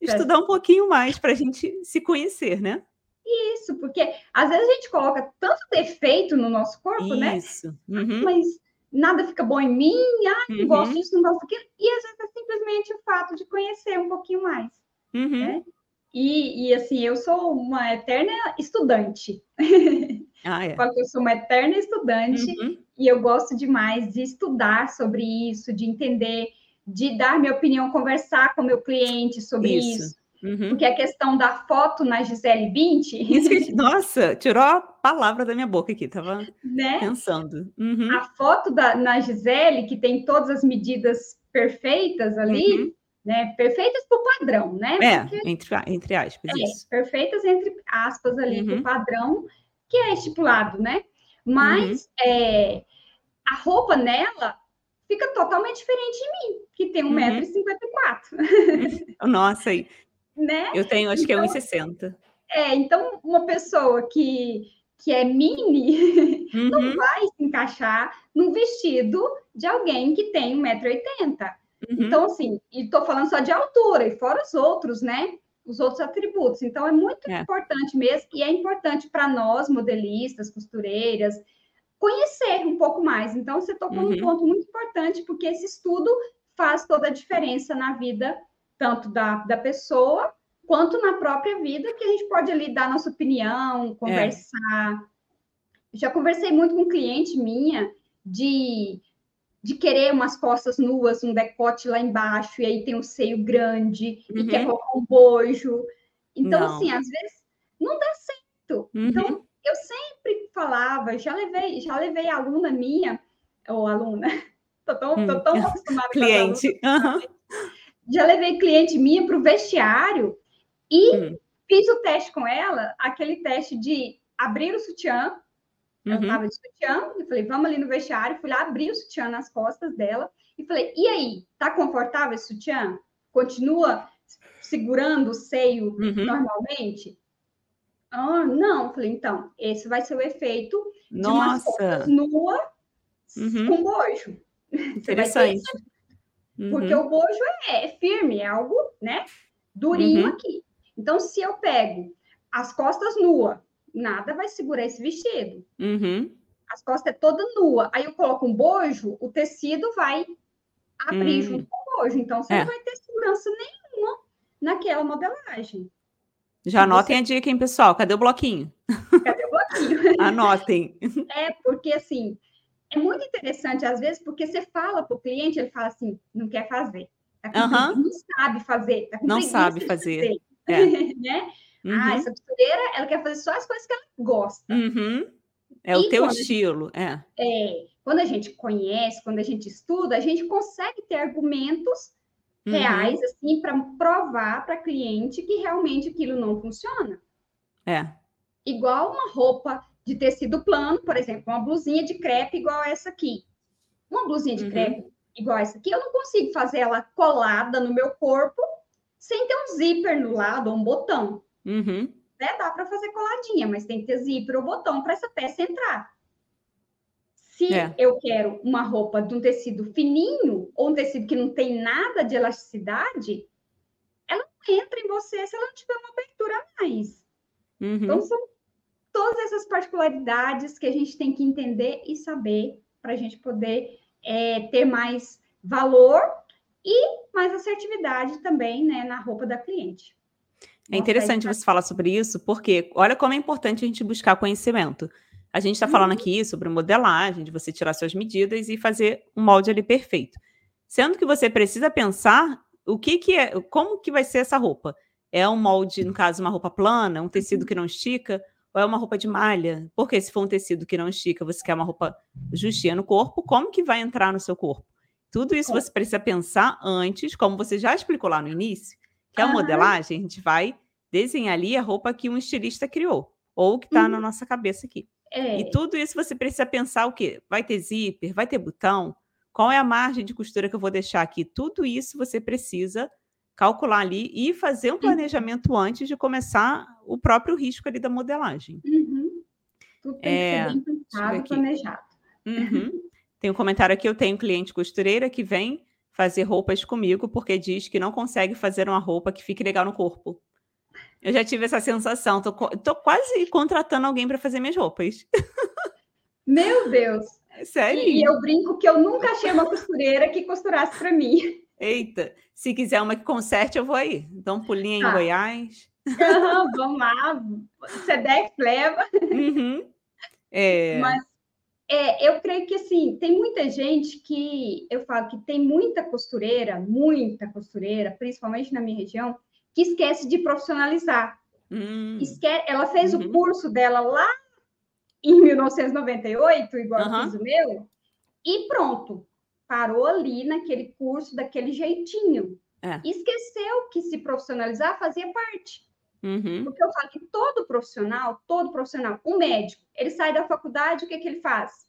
estudar um pouquinho mais para a gente se conhecer, né? Isso, porque às vezes a gente coloca tanto defeito no nosso corpo, Isso. né? Isso. Uhum. Mas nada fica bom em mim, ah, não uhum. gosto disso, não gosto daquilo. E às vezes é simplesmente o fato de conhecer um pouquinho mais. Uhum. Né? E, e, assim, eu sou uma eterna estudante. Ah, é. eu sou uma eterna estudante uhum. e eu gosto demais de estudar sobre isso, de entender, de dar minha opinião, conversar com meu cliente sobre isso. isso Uhum. Porque a questão da foto na Gisele Bint. Nossa, tirou a palavra da minha boca aqui, tava né? pensando. Uhum. A foto da, na Gisele, que tem todas as medidas perfeitas ali, uhum. né? Perfeitas para o padrão, né? É, Porque, entre, entre aspas. É, isso. perfeitas entre aspas ali para o uhum. padrão que é estipulado, né? Mas uhum. é, a roupa nela fica totalmente diferente de mim, que tem 1,54m. Uhum. Nossa, aí né? Eu tenho, acho então, que é 1,60. Então, é, então uma pessoa que, que é mini uhum. não vai se encaixar num vestido de alguém que tem 1,80m. Uhum. Então, assim, e estou falando só de altura, e fora os outros, né? Os outros atributos. Então, é muito é. importante mesmo, e é importante para nós, modelistas, costureiras, conhecer um pouco mais. Então, você tocou uhum. num ponto muito importante, porque esse estudo faz toda a diferença na vida tanto da, da pessoa quanto na própria vida, que a gente pode ali dar nossa opinião, conversar. É. Já conversei muito com um cliente minha de, de querer umas costas nuas, um decote lá embaixo, e aí tem um seio grande, uhum. e quer uhum. colocar um bojo. Então, não. assim, às vezes não dá certo. Uhum. Então, eu sempre falava, já levei, já levei aluna minha, ou aluna, tô tão, tô hum. tão acostumada Cliente. com Cliente. Uhum já levei cliente minha para o vestiário e hum. fiz o teste com ela, aquele teste de abrir o sutiã. Uhum. Eu estava de sutiã, e falei, vamos ali no vestiário, fui lá abrir o sutiã nas costas dela e falei, e aí, tá confortável esse sutiã? Continua segurando o seio uhum. normalmente? Ah, não, falei, então, esse vai ser o efeito Nossa. de uma nua uhum. com bojo. Interessante. Porque uhum. o bojo é, é, firme, é algo, né, durinho uhum. aqui. Então, se eu pego as costas nua, nada vai segurar esse vestido. Uhum. As costas é toda nua. Aí eu coloco um bojo, o tecido vai abrir junto hum. com o bojo. Então, você é. não vai ter segurança nenhuma naquela modelagem. Já anotem você... a dica, hein, pessoal? Cadê o bloquinho? Cadê o bloquinho? Anotem. É, porque assim, é muito interessante, às vezes, porque você fala para o cliente, ele fala assim, não quer fazer. Tá uhum. Não sabe fazer. Tá não sabe fazer. fazer. É. né? Ah, uhum. Ah, essa costureira, ela quer fazer só as coisas que ela gosta. Uhum. É e o teu estilo, gente, é. É. Quando a gente conhece, quando a gente estuda, a gente consegue ter argumentos uhum. reais, assim, para provar para cliente que realmente aquilo não funciona. É. Igual uma roupa de tecido plano, por exemplo, uma blusinha de crepe igual essa aqui. Uma blusinha de uhum. crepe igual essa aqui, eu não consigo fazer ela colada no meu corpo sem ter um zíper no lado ou um botão. Uhum. Né? Dá para fazer coladinha, mas tem que ter zíper ou botão para essa peça entrar. Se é. eu quero uma roupa de um tecido fininho ou um tecido que não tem nada de elasticidade, ela não entra em você se ela não tiver uma abertura a mais. Uhum. Então, são todas essas particularidades que a gente tem que entender e saber para a gente poder é, ter mais valor e mais assertividade também né, na roupa da cliente. É interessante você falar sobre isso, porque olha como é importante a gente buscar conhecimento. A gente está falando uhum. aqui sobre modelagem, de você tirar suas medidas e fazer um molde ali perfeito. Sendo que você precisa pensar o que, que é, como que vai ser essa roupa. É um molde, no caso, uma roupa plana, um tecido uhum. que não estica, ou é uma roupa de malha? Porque se for um tecido que não estica, você quer uma roupa justinha no corpo, como que vai entrar no seu corpo? Tudo isso você precisa pensar antes, como você já explicou lá no início, que a modelagem, a gente vai desenhar ali a roupa que um estilista criou, ou que está uhum. na nossa cabeça aqui. É. E tudo isso você precisa pensar o quê? Vai ter zíper? Vai ter botão? Qual é a margem de costura que eu vou deixar aqui? Tudo isso você precisa calcular ali e fazer um planejamento uhum. antes de começar o próprio risco ali da modelagem. Uhum. Tudo tem é, que ser bem pensado, planejado. Uhum. Tem um comentário aqui, eu tenho cliente costureira que vem fazer roupas comigo porque diz que não consegue fazer uma roupa que fique legal no corpo. Eu já tive essa sensação, tô, tô quase contratando alguém para fazer minhas roupas. Meu Deus! Sério? E eu brinco que eu nunca achei uma costureira que costurasse para mim. Eita, se quiser uma que conserte, eu vou aí. Dá um pulinho tá. em Goiás. Uhum, vamos lá, Sedex leva. Uhum. É... Mas é, eu creio que assim, tem muita gente que eu falo que tem muita costureira, muita costureira, principalmente na minha região, que esquece de profissionalizar. Hum. Esquece, ela fez uhum. o curso dela lá em 1998, igual uhum. eu fiz o meu, e pronto parou ali naquele curso daquele jeitinho. É. Esqueceu que se profissionalizar fazia parte. Uhum. Porque eu falo que todo profissional, todo profissional, um médico, ele sai da faculdade, o que, que ele faz?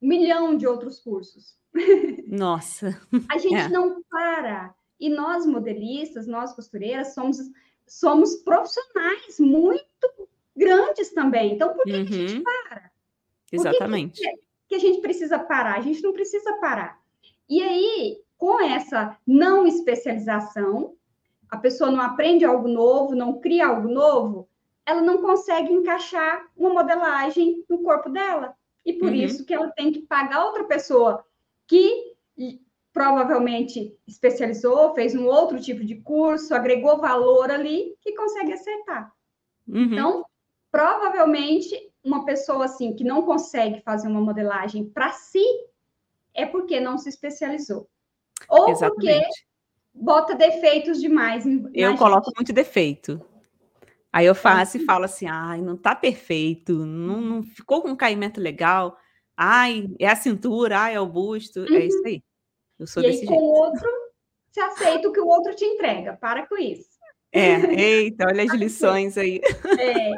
Um milhão de outros cursos. Nossa. A gente é. não para. E nós, modelistas, nós costureiras, somos, somos profissionais muito grandes também. Então, por que, uhum. que a gente uhum. para? Exatamente. Que, que a gente precisa parar? A gente não precisa parar. E aí, com essa não especialização, a pessoa não aprende algo novo, não cria algo novo, ela não consegue encaixar uma modelagem no corpo dela. E por uhum. isso que ela tem que pagar outra pessoa que provavelmente especializou, fez um outro tipo de curso, agregou valor ali, que consegue acertar. Uhum. Então, provavelmente, uma pessoa assim que não consegue fazer uma modelagem para si, é porque não se especializou. Ou Exatamente. porque bota defeitos demais. Eu coloco gente. muito defeito. Aí eu faço e falo assim: ai, não tá perfeito, não, não, ficou com um caimento legal. Ai, é a cintura, ai, é o busto. Uhum. É isso aí. Eu sou e desse aí, jeito. com o outro, você aceita o que o outro te entrega. Para com isso. É, eita, olha as lições aí. É,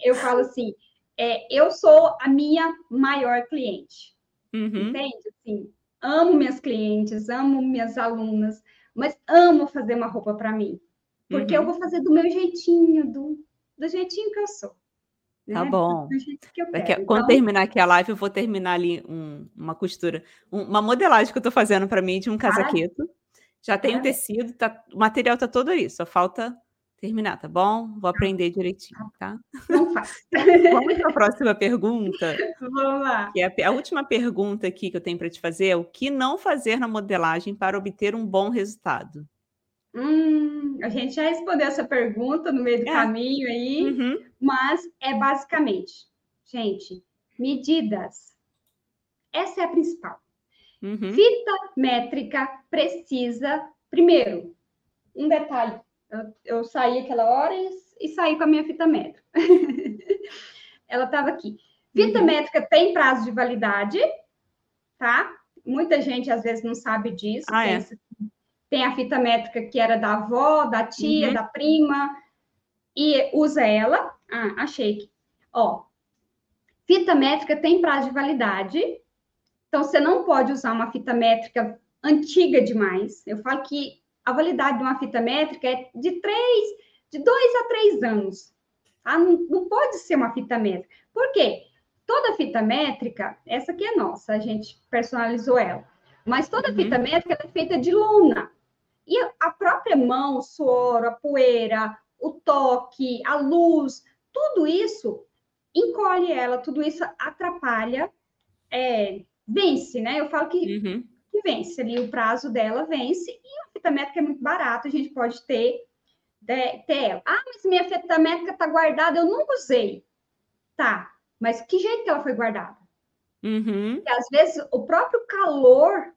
eu falo assim: é, eu sou a minha maior cliente. Uhum. Entende? Assim, amo minhas clientes, amo minhas alunas, mas amo fazer uma roupa para mim. Porque uhum. eu vou fazer do meu jeitinho, do, do jeitinho que eu sou. Tá né? bom. Daqui, quando então... terminar aqui a live, eu vou terminar ali um, uma costura, um, uma modelagem que eu estou fazendo para mim de um casaqueto. Já tem o tecido, tá, o material está todo aí, só falta terminar, tá bom? Vou tá. aprender direitinho, tá? Não faz. Vamos para a próxima pergunta. Vamos lá. Que é a, a última pergunta aqui que eu tenho para te fazer é o que não fazer na modelagem para obter um bom resultado? Hum, a gente já respondeu essa pergunta no meio do é. caminho aí, uhum. mas é basicamente, gente, medidas. Essa é a principal. Uhum. Fita métrica precisa, primeiro, um detalhe eu, eu saí aquela hora e, e, saí com a minha fita métrica. Ela estava aqui. Fita uhum. métrica tem prazo de validade, tá? Muita gente às vezes não sabe disso. Ah, é. tem a fita métrica que era da avó, da tia, uhum. da prima, e usa ela. Ah, achei que. Ó, fita métrica tem prazo de validade, então você não pode usar uma fita métrica antiga demais. Eu falo que a validade de uma fita métrica é de três, de dois a três anos. Tá? Não, não pode ser uma fita métrica. Por quê? Toda fita métrica, essa aqui é nossa, a gente personalizou ela. Mas toda uhum. fita métrica é feita de lona. E a própria mão, o suor, a poeira, o toque, a luz, tudo isso encolhe ela, tudo isso atrapalha, é, vence, né? Eu falo que uhum vence ali, o prazo dela vence, e a fita métrica é muito barata, a gente pode ter, ter, ter ela. Ah, mas minha fita métrica está guardada, eu nunca usei. Tá, mas que jeito que ela foi guardada? Uhum. E às vezes o próprio calor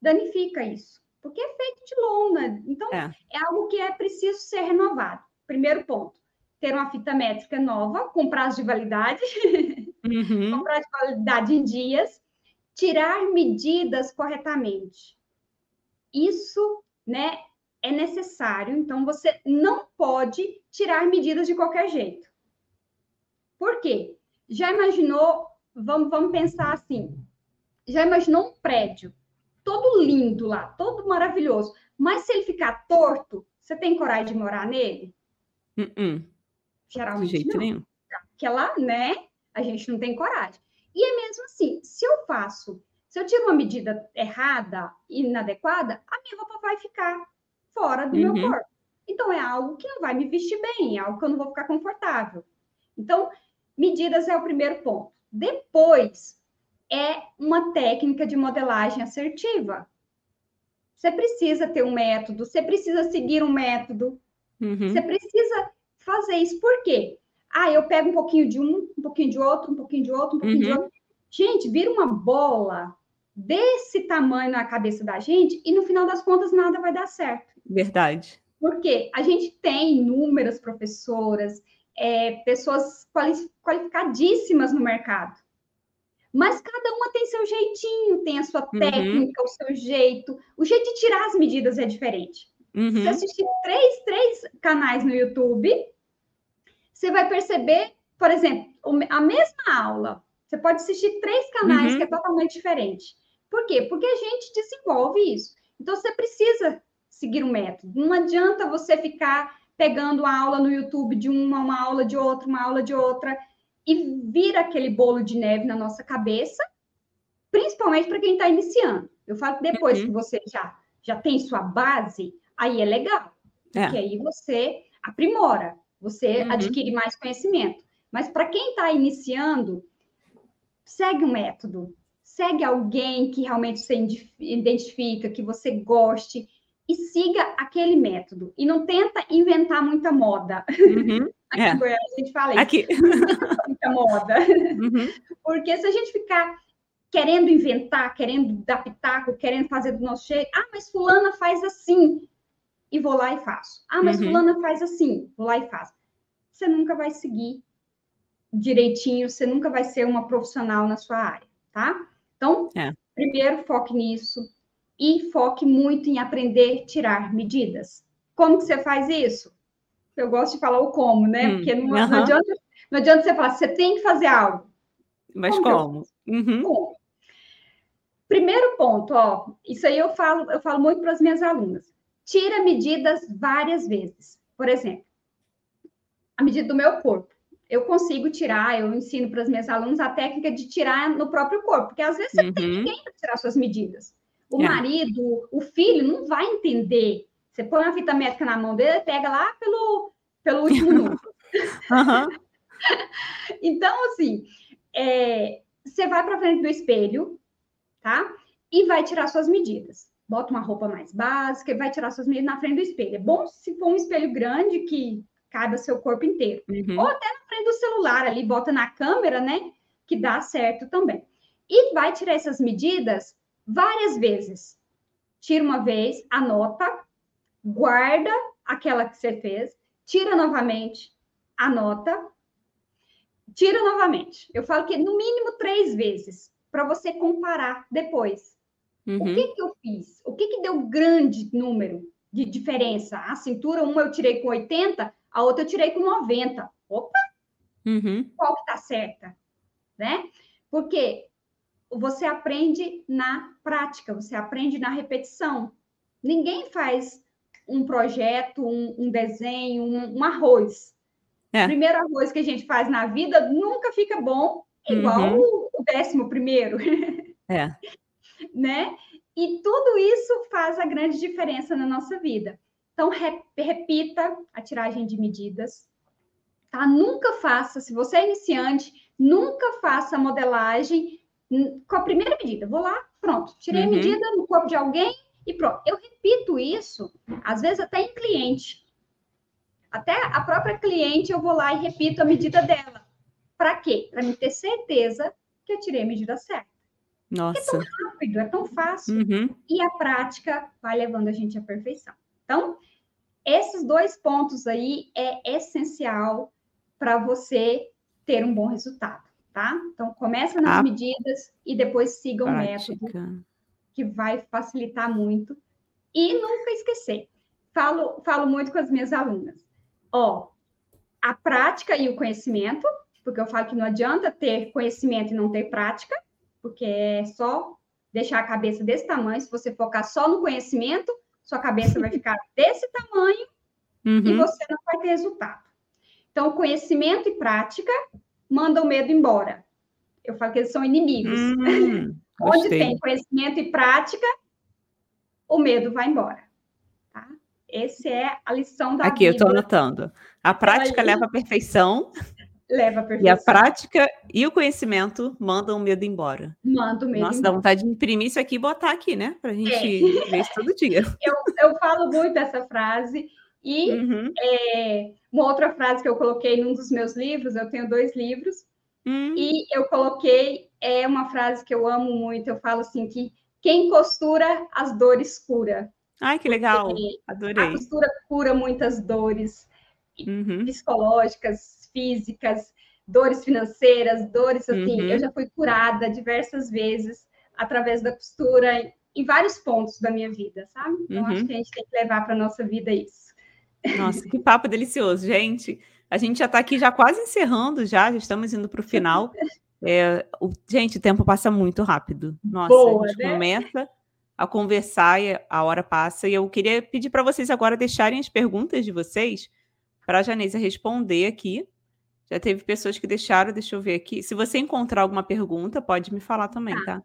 danifica isso, porque é feito de lona. Então, é. é algo que é preciso ser renovado. Primeiro ponto, ter uma fita métrica nova, com prazo de validade, uhum. com prazo de validade em dias, tirar medidas corretamente. Isso, né, é necessário. Então, você não pode tirar medidas de qualquer jeito. Por quê? Já imaginou? Vamos, vamos pensar assim. Já imaginou um prédio todo lindo lá, todo maravilhoso, mas se ele ficar torto, você tem coragem de morar nele? Uh -uh. Geralmente de jeito não. nenhum. Porque lá, né, a gente não tem coragem. E é mesmo assim, se eu faço, se eu tiro uma medida errada, inadequada, a minha roupa vai ficar fora do uhum. meu corpo. Então, é algo que não vai me vestir bem, é algo que eu não vou ficar confortável. Então, medidas é o primeiro ponto. Depois, é uma técnica de modelagem assertiva. Você precisa ter um método, você precisa seguir um método, uhum. você precisa fazer isso. Por quê? Ah, eu pego um pouquinho de um, um pouquinho de outro, um pouquinho de outro, um pouquinho uhum. de outro. Gente, vira uma bola desse tamanho na cabeça da gente e no final das contas nada vai dar certo. Verdade. Porque a gente tem inúmeras professoras, é, pessoas qualificadíssimas no mercado. Mas cada uma tem seu jeitinho, tem a sua uhum. técnica, o seu jeito. O jeito de tirar as medidas é diferente. Uhum. Se você assistir três, três canais no YouTube, você vai perceber, por exemplo, a mesma aula. Você pode assistir três canais uhum. que é totalmente diferente. Por quê? Porque a gente desenvolve isso. Então, você precisa seguir um método. Não adianta você ficar pegando a aula no YouTube de uma, uma aula de outra, uma aula de outra, e vira aquele bolo de neve na nossa cabeça, principalmente para quem está iniciando. Eu falo que depois uhum. que você já, já tem sua base, aí é legal. É. Porque aí você aprimora você uhum. adquire mais conhecimento. Mas para quem está iniciando, segue um método, segue alguém que realmente você identifica, que você goste, e siga aquele método. E não tenta inventar muita moda. Uhum. Aqui é. Goiás a gente fala isso. Aqui. muita moda. Uhum. Porque se a gente ficar querendo inventar, querendo dar pitaco, querendo fazer do nosso jeito, ah, mas fulana faz assim e vou lá e faço. Ah, mas uhum. fulana faz assim, vou lá e faço. Você nunca vai seguir direitinho, você nunca vai ser uma profissional na sua área, tá? Então, é. primeiro foque nisso e foque muito em aprender a tirar medidas. Como que você faz isso? Eu gosto de falar o como, né? Hum, Porque não, não, adianta, não adianta você falar, você tem que fazer algo. Mas como? como? Uhum. como? Primeiro ponto, ó, isso aí eu falo, eu falo muito para as minhas alunas tira medidas várias vezes. Por exemplo, a medida do meu corpo. Eu consigo tirar, eu ensino para as minhas alunas a técnica de tirar no próprio corpo, porque às vezes você uhum. não tem ninguém para tirar suas medidas. O é. marido, o filho não vai entender. Você põe uma fita métrica na mão dele, pega lá pelo, pelo último número. uhum. então, assim, é, você vai para frente do espelho, tá? E vai tirar suas medidas bota uma roupa mais básica e vai tirar suas medidas na frente do espelho. É bom se for um espelho grande que caiba seu corpo inteiro. Uhum. Ou até na frente do celular ali, bota na câmera, né? Que dá certo também. E vai tirar essas medidas várias vezes. Tira uma vez, anota, guarda aquela que você fez, tira novamente, anota, tira novamente. Eu falo que no mínimo três vezes, para você comparar depois. Uhum. O que, que eu fiz? O que, que deu grande número de diferença? A cintura, uma eu tirei com 80, a outra eu tirei com 90. Opa! Uhum. Qual que tá certa? Né? Porque você aprende na prática, você aprende na repetição. Ninguém faz um projeto, um, um desenho, um, um arroz. É. O primeiro arroz que a gente faz na vida nunca fica bom igual uhum. o, o décimo primeiro. É. né? E tudo isso faz a grande diferença na nossa vida. Então, repita a tiragem de medidas, tá? Nunca faça, se você é iniciante, nunca faça a modelagem com a primeira medida. Vou lá, pronto, tirei Uhum. a medida no corpo de alguém e pronto. Eu repito isso, às vezes até em cliente. Até a própria cliente eu vou lá e repito a medida dela. Para quê? Para me ter certeza que eu tirei a medida certa. Nossa. Rápido, é tão fácil. Uhum. E a prática vai levando a gente à perfeição. Então, esses dois pontos aí é essencial para você ter um bom resultado, tá? Então, começa nas A medidas e depois siga o método Prática. que vai facilitar muito. E nunca esquecer. Falo, falo muito com as minhas alunas. Ó, a prática e o conhecimento, porque eu falo que não adianta ter conhecimento e não ter prática, porque é só deixar a cabeça desse tamanho. Se você focar só no conhecimento, sua cabeça vai ficar desse tamanho e Uhum. você não vai ter resultado. Então, conhecimento e prática mandam o medo embora. Eu falo que eles são inimigos. Hum, Onde tem conhecimento e prática, o medo vai embora. Tá? Essa é a lição da Aqui, eu vida. estou anotando. A prática leva à perfeição Leva a e a perfeição. prática e o conhecimento mandam o medo embora. Manda o medo Nossa, dá embora. vontade de imprimir isso aqui e botar aqui, né? Pra gente É. ver isso todo dia. Eu falo muito essa frase. E Uhum. é, uma outra frase que eu coloquei num dos meus livros, eu tenho dois livros, Hum, e eu coloquei, é uma frase que eu amo muito, eu falo assim, que quem costura, as dores cura. Ai, que legal. Porque A Adorei. costura cura muitas dores, Uhum. psicológicas, físicas, dores financeiras, dores assim. Uhum. Eu já fui curada diversas vezes através da costura em- em vários pontos da minha vida, sabe? Então Uhum. acho que a gente tem que levar para nossa vida isso. Nossa, que papo delicioso, gente. A gente já está aqui já quase encerrando, já, já estamos indo para o final. É, o- gente, o tempo passa muito rápido. Nossa, Boa, a gente né? começa a conversar e a hora passa. E eu queria pedir para vocês agora deixarem as perguntas de vocês para a Janesa responder aqui. Já teve pessoas que deixaram, deixa eu ver aqui. Se você encontrar alguma pergunta, pode me falar também, tá?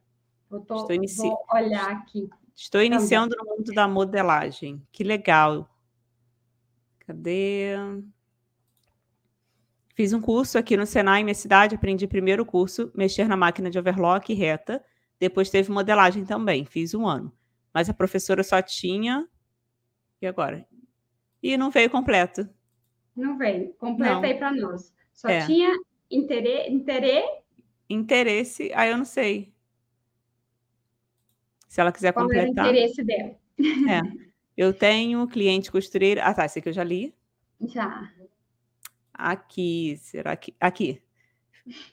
Eu tô, Estou inici- vou olhar aqui. Estou iniciando no mundo da modelagem. Que legal. Cadê? Fiz um curso aqui no Senai, minha cidade. Aprendi primeiro o curso, mexer na máquina de overlock reta. Depois teve modelagem também. Fiz um ano. Mas a professora só tinha. E agora? E não veio completo. Não veio. Completa Não. aí para nós. Só É. tinha interesse, interesse Interesse. Ah, eu não sei. Se ela quiser qual era o completar. interesse dela. É. Eu tenho cliente costureira. Ah, tá. Esse aqui eu já li. Já. Aqui, será que. Aqui.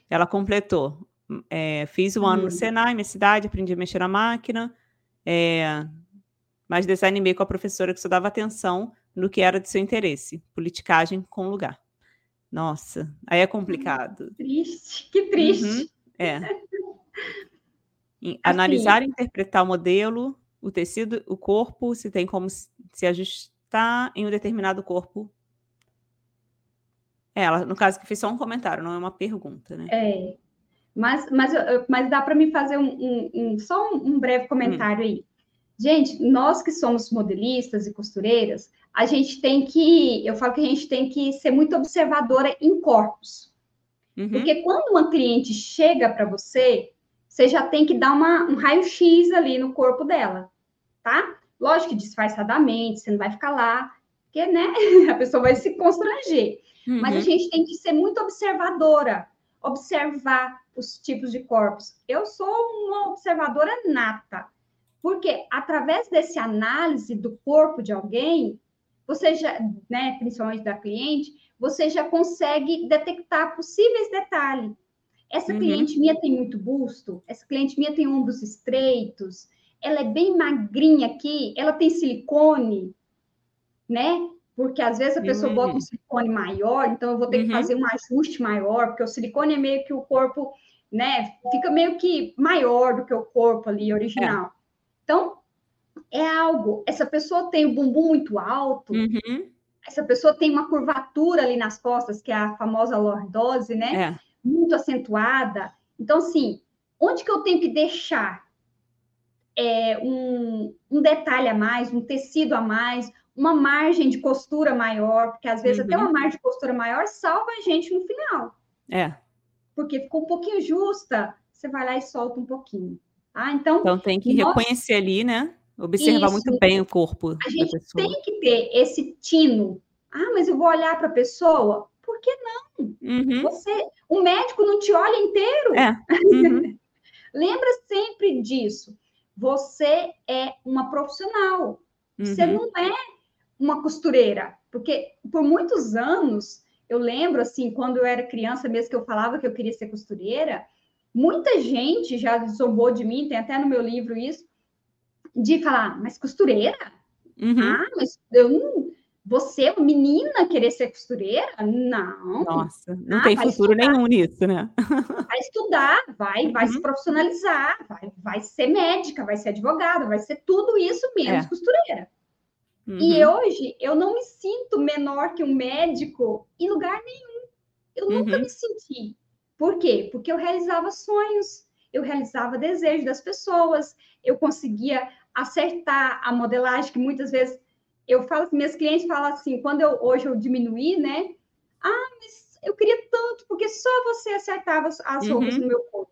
Ela completou. É, fiz um ano Hum. no Senai, minha cidade, aprendi a mexer na máquina, é, mas desanimei com a professora que só dava atenção no que era de seu interesse, politicagem com lugar. Nossa, aí é complicado. Triste. Que triste. Uhum, é. Assim Analisar e interpretar o modelo, o tecido, o corpo, se tem como se ajustar em um determinado corpo. É, ela, no caso que fez só um comentário, não é uma pergunta, né? É. Mas, mas, mas dá para me fazer um, um- um- só um, um breve comentário aí. Gente, nós que somos modelistas e costureiras, a gente tem que, eu falo que a gente tem que ser muito observadora em corpos. Uhum, Porque quando uma cliente chega para você, você já tem que dar uma- um raio-x ali no corpo dela, tá? Lógico que disfarçadamente, você não vai ficar lá, porque, né, a pessoa vai se constranger. Mas a uhum. gente tem que ser muito observadora, observar os tipos de corpos. Eu sou uma observadora nata, porque através desse análise do corpo de alguém, você já, né, principalmente da cliente, você já consegue detectar possíveis detalhes. Essa Uhum. cliente minha tem muito busto, essa cliente minha tem ombros estreitos, ela é bem magrinha aqui, ela tem silicone, né? Porque às vezes a pessoa Uhum. bota um silicone maior, então eu vou ter que Uhum. fazer um ajuste maior, porque o silicone é meio que o corpo, né? Fica meio que maior do que o corpo ali original. Então, é algo. Essa pessoa tem o bumbum muito alto, Uhum, essa pessoa tem uma curvatura ali nas costas, que é a famosa lordose, né? É. Muito acentuada. Então, assim, onde que eu tenho que deixar é, um, um detalhe a mais, um tecido a mais, uma margem de costura maior, porque às vezes até Uhum. uma margem de costura maior salva a gente no final, É. porque ficou um pouquinho justa, você vai lá e solta um pouquinho. Tá? Então, então tem que nós... reconhecer ali, né? Observar Isso. muito bem o corpo. A gente tem que ter esse tino. Ah, mas eu vou olhar para a pessoa? Por que não? Uhum. Você, o médico não te olha inteiro. É. Uhum. Lembra sempre disso. Você é uma profissional. Uhum. Você não é uma costureira. Porque por muitos anos, eu lembro, assim, quando eu era criança mesmo, que eu falava que eu queria ser costureira, muita gente já zombou de mim, tem até no meu livro isso, de falar, mas costureira? Uhum. Ah, mas eu não. Você, menina, querer ser costureira? Não. Nossa, não ah, tem futuro estudar. nenhum nisso, né? Vai estudar, vai, vai uhum. se profissionalizar, vai, vai ser médica, vai ser advogada, vai ser tudo isso menos é. costureira. Uhum. E hoje eu não me sinto menor que um médico em lugar nenhum. Eu nunca uhum. me senti. Por quê? Porque eu realizava sonhos, eu realizava desejos das pessoas, eu conseguia acertar a modelagem, que muitas vezes eu falo, meus clientes falam assim, quando eu hoje eu diminuí, né? Ah, mas eu queria tanto, porque só você acertava as, uhum. roupas no meu corpo.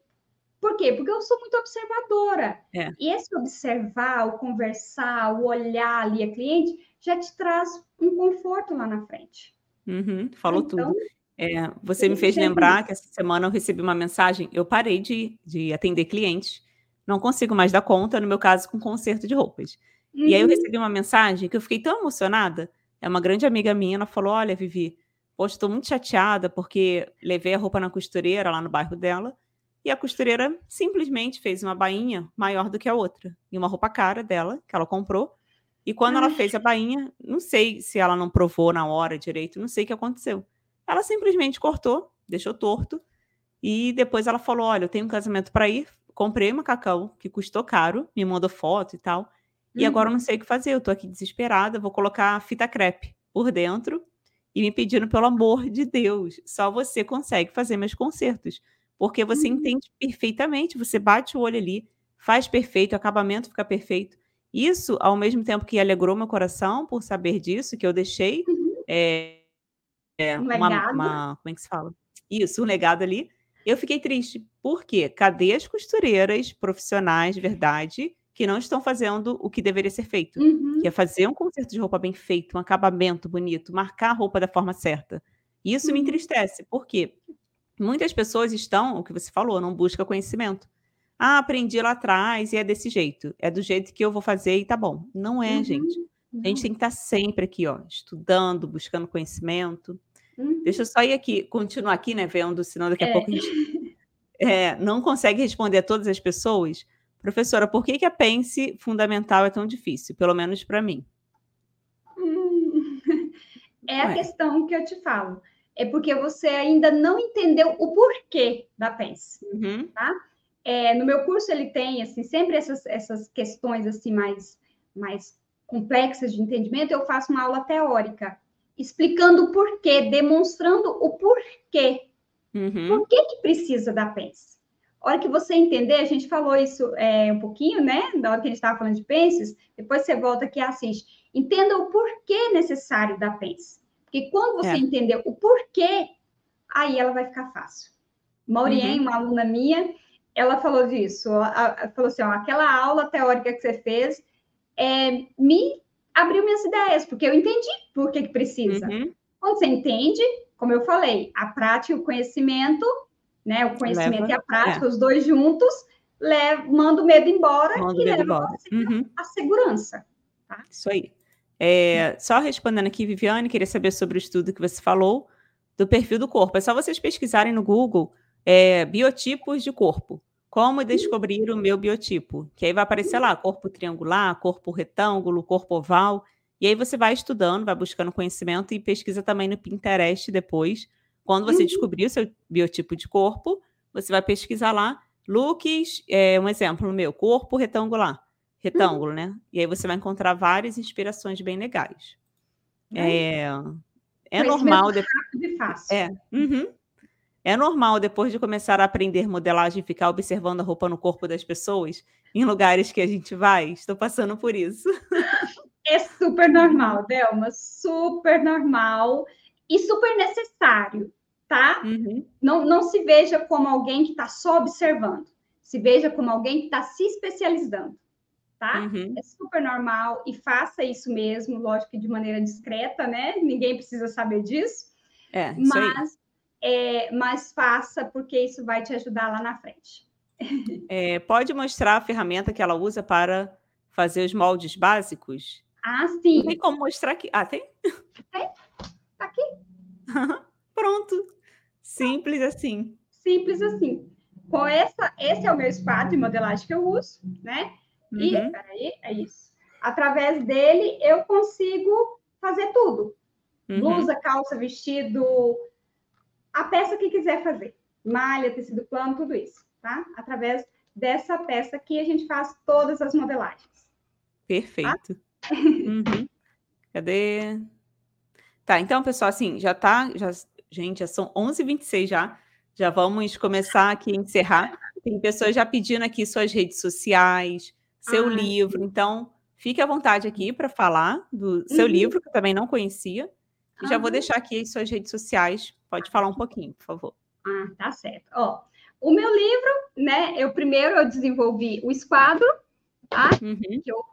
Por quê? Porque eu sou muito observadora. É. E esse observar, o conversar, o olhar ali a cliente, já te traz um conforto lá na frente. Uhum, falou então, tudo. É, você me fez lembrar que essa semana eu recebi uma mensagem. Eu parei de, de atender clientes, não consigo mais dar conta, no meu caso, com conserto de roupas. Uhum. E aí eu uhum. recebi uma mensagem que eu fiquei tão emocionada. É uma grande amiga minha, ela falou: Olha, Vivi, poxa, estou muito chateada porque levei a roupa na costureira lá no bairro dela e a costureira simplesmente fez uma bainha maior do que a outra. E uma roupa cara dela, que ela comprou. E quando Ai. ela fez a bainha, não sei se ela não provou na hora direito, não sei o que aconteceu. Ela simplesmente cortou, deixou torto. E depois ela falou: Olha, eu tenho um casamento para ir. Comprei um macacão que custou caro, me mandou foto e tal. E uhum. agora eu não sei o que fazer. Eu tô aqui desesperada. Vou colocar fita crepe por dentro e me pedindo, pelo amor de Deus, só você consegue fazer meus concertos porque você uhum. entende perfeitamente, você bate o olho ali, faz perfeito, o acabamento fica perfeito. Isso, ao mesmo tempo que alegrou meu coração por saber disso, que eu deixei uhum. é, é, um uma, uma, Como é que se fala? Isso, um legado ali. Eu fiquei triste. Por quê? Cadê as costureiras profissionais de verdade que não estão fazendo o que deveria ser feito? Uhum. Que é fazer um conserto de roupa bem feito, um acabamento bonito, marcar a roupa da forma certa. Isso me uhum. entristece. Por quê? Muitas pessoas estão, o que você falou, não busca conhecimento. Ah, aprendi lá atrás e é desse jeito. É do jeito que eu vou fazer e tá bom. Não é, uhum, gente. A gente tem que estar tá sempre aqui, ó, estudando, buscando conhecimento. Uhum. Deixa eu só ir aqui, continuar aqui, né, vendo, senão daqui a é. pouco a gente é, não consegue responder a todas as pessoas. Professora, por que, que a pense fundamental é tão difícil? Pelo menos para mim. Hum, é a Ué. questão que eu te falo é porque você ainda não entendeu o porquê da PENS, uhum. tá? É, no meu curso ele tem, assim, sempre essas, essas questões, assim, mais, mais complexas de entendimento, eu faço uma aula teórica, explicando o porquê, demonstrando o porquê. Uhum. Por que que precisa da PENS? A hora que você entender, a gente falou isso é, um pouquinho, né? Na hora que a gente estava falando de PENS, depois você volta aqui e assiste. Entenda o porquê necessário da PENS. Porque quando você é. entender o porquê, aí ela vai ficar fácil. Maurien, uhum. uma aluna minha, ela falou disso. Ela falou assim: ó, aquela aula teórica que você fez é, me abriu minhas ideias, porque eu entendi por que, que precisa. Uhum. Quando você entende, como eu falei, a prática e o conhecimento, né? O conhecimento leva, e a prática, é. os dois juntos, leva, manda o medo embora manda e leva embora. Uhum. a segurança. Tá? Isso aí. É, só respondendo aqui, Viviane, queria saber sobre o estudo que você falou do perfil do corpo. É só vocês pesquisarem no Google é, biotipos de corpo. Como descobrir o meu biotipo? Que aí vai aparecer lá corpo triangular, corpo retângulo, corpo oval. E aí você vai estudando, vai buscando conhecimento e pesquisa também no Pinterest depois. Quando você uhum. descobrir o seu biotipo de corpo, você vai pesquisar lá looks, é, um exemplo meu, corpo retangular retângulo, uhum. né? E aí você vai encontrar várias inspirações bem legais. É, é normal. depois. É, uhum. É normal depois de começar a aprender modelagem ficar observando a roupa no corpo das pessoas em lugares que a gente vai. Estou passando por isso. É super normal, Delma, super normal e super necessário, tá? Uhum. Não, não se veja como alguém que está só observando. se veja como alguém que está se especializando, tá? Uhum. É super normal e faça isso mesmo, lógico que de maneira discreta, né? Ninguém precisa saber disso. É, mas, é, mas faça, porque isso vai te ajudar lá na frente. É, pode mostrar a ferramenta que ela usa para fazer os moldes básicos? Ah, sim. Não tem como mostrar aqui. Ah, tem? Tem. Tá aqui. Pronto. Simples assim. Simples assim. Com essa, esse é o meu esquadro de modelagem que eu uso, né? E, uhum. peraí, é isso. Através dele, eu consigo fazer tudo. Uhum. Blusa, calça, vestido, a peça que quiser fazer. Malha, tecido plano, tudo isso, tá? Através dessa peça aqui, a gente faz todas as modelagens. Perfeito. Tá? Uhum. Cadê? Tá, então, pessoal, assim, já tá, já, gente, já são 11h26 já, já vamos começar aqui a encerrar. Tem pessoas já pedindo aqui suas redes sociais, seu ah, livro, sim. então fique à vontade aqui para falar do seu uhum. livro, que eu também não conhecia, e já vou deixar aqui as suas redes sociais, pode falar um pouquinho, por favor. Ah, tá certo. Ó, o meu livro, né, eu primeiro eu desenvolvi o esquadro, tá? Uhum. Que eu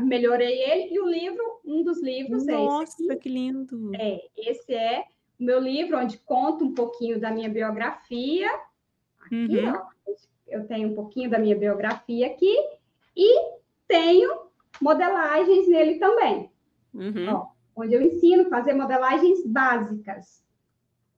melhorei ele, e o livro, um dos livros Nossa, é esse. que lindo! É, esse é o meu livro, onde conto um pouquinho da minha biografia. Aqui, uhum. ó, eu tenho um pouquinho da minha biografia aqui, e tenho modelagens nele também. Uhum. Ó, onde eu ensino a fazer modelagens básicas.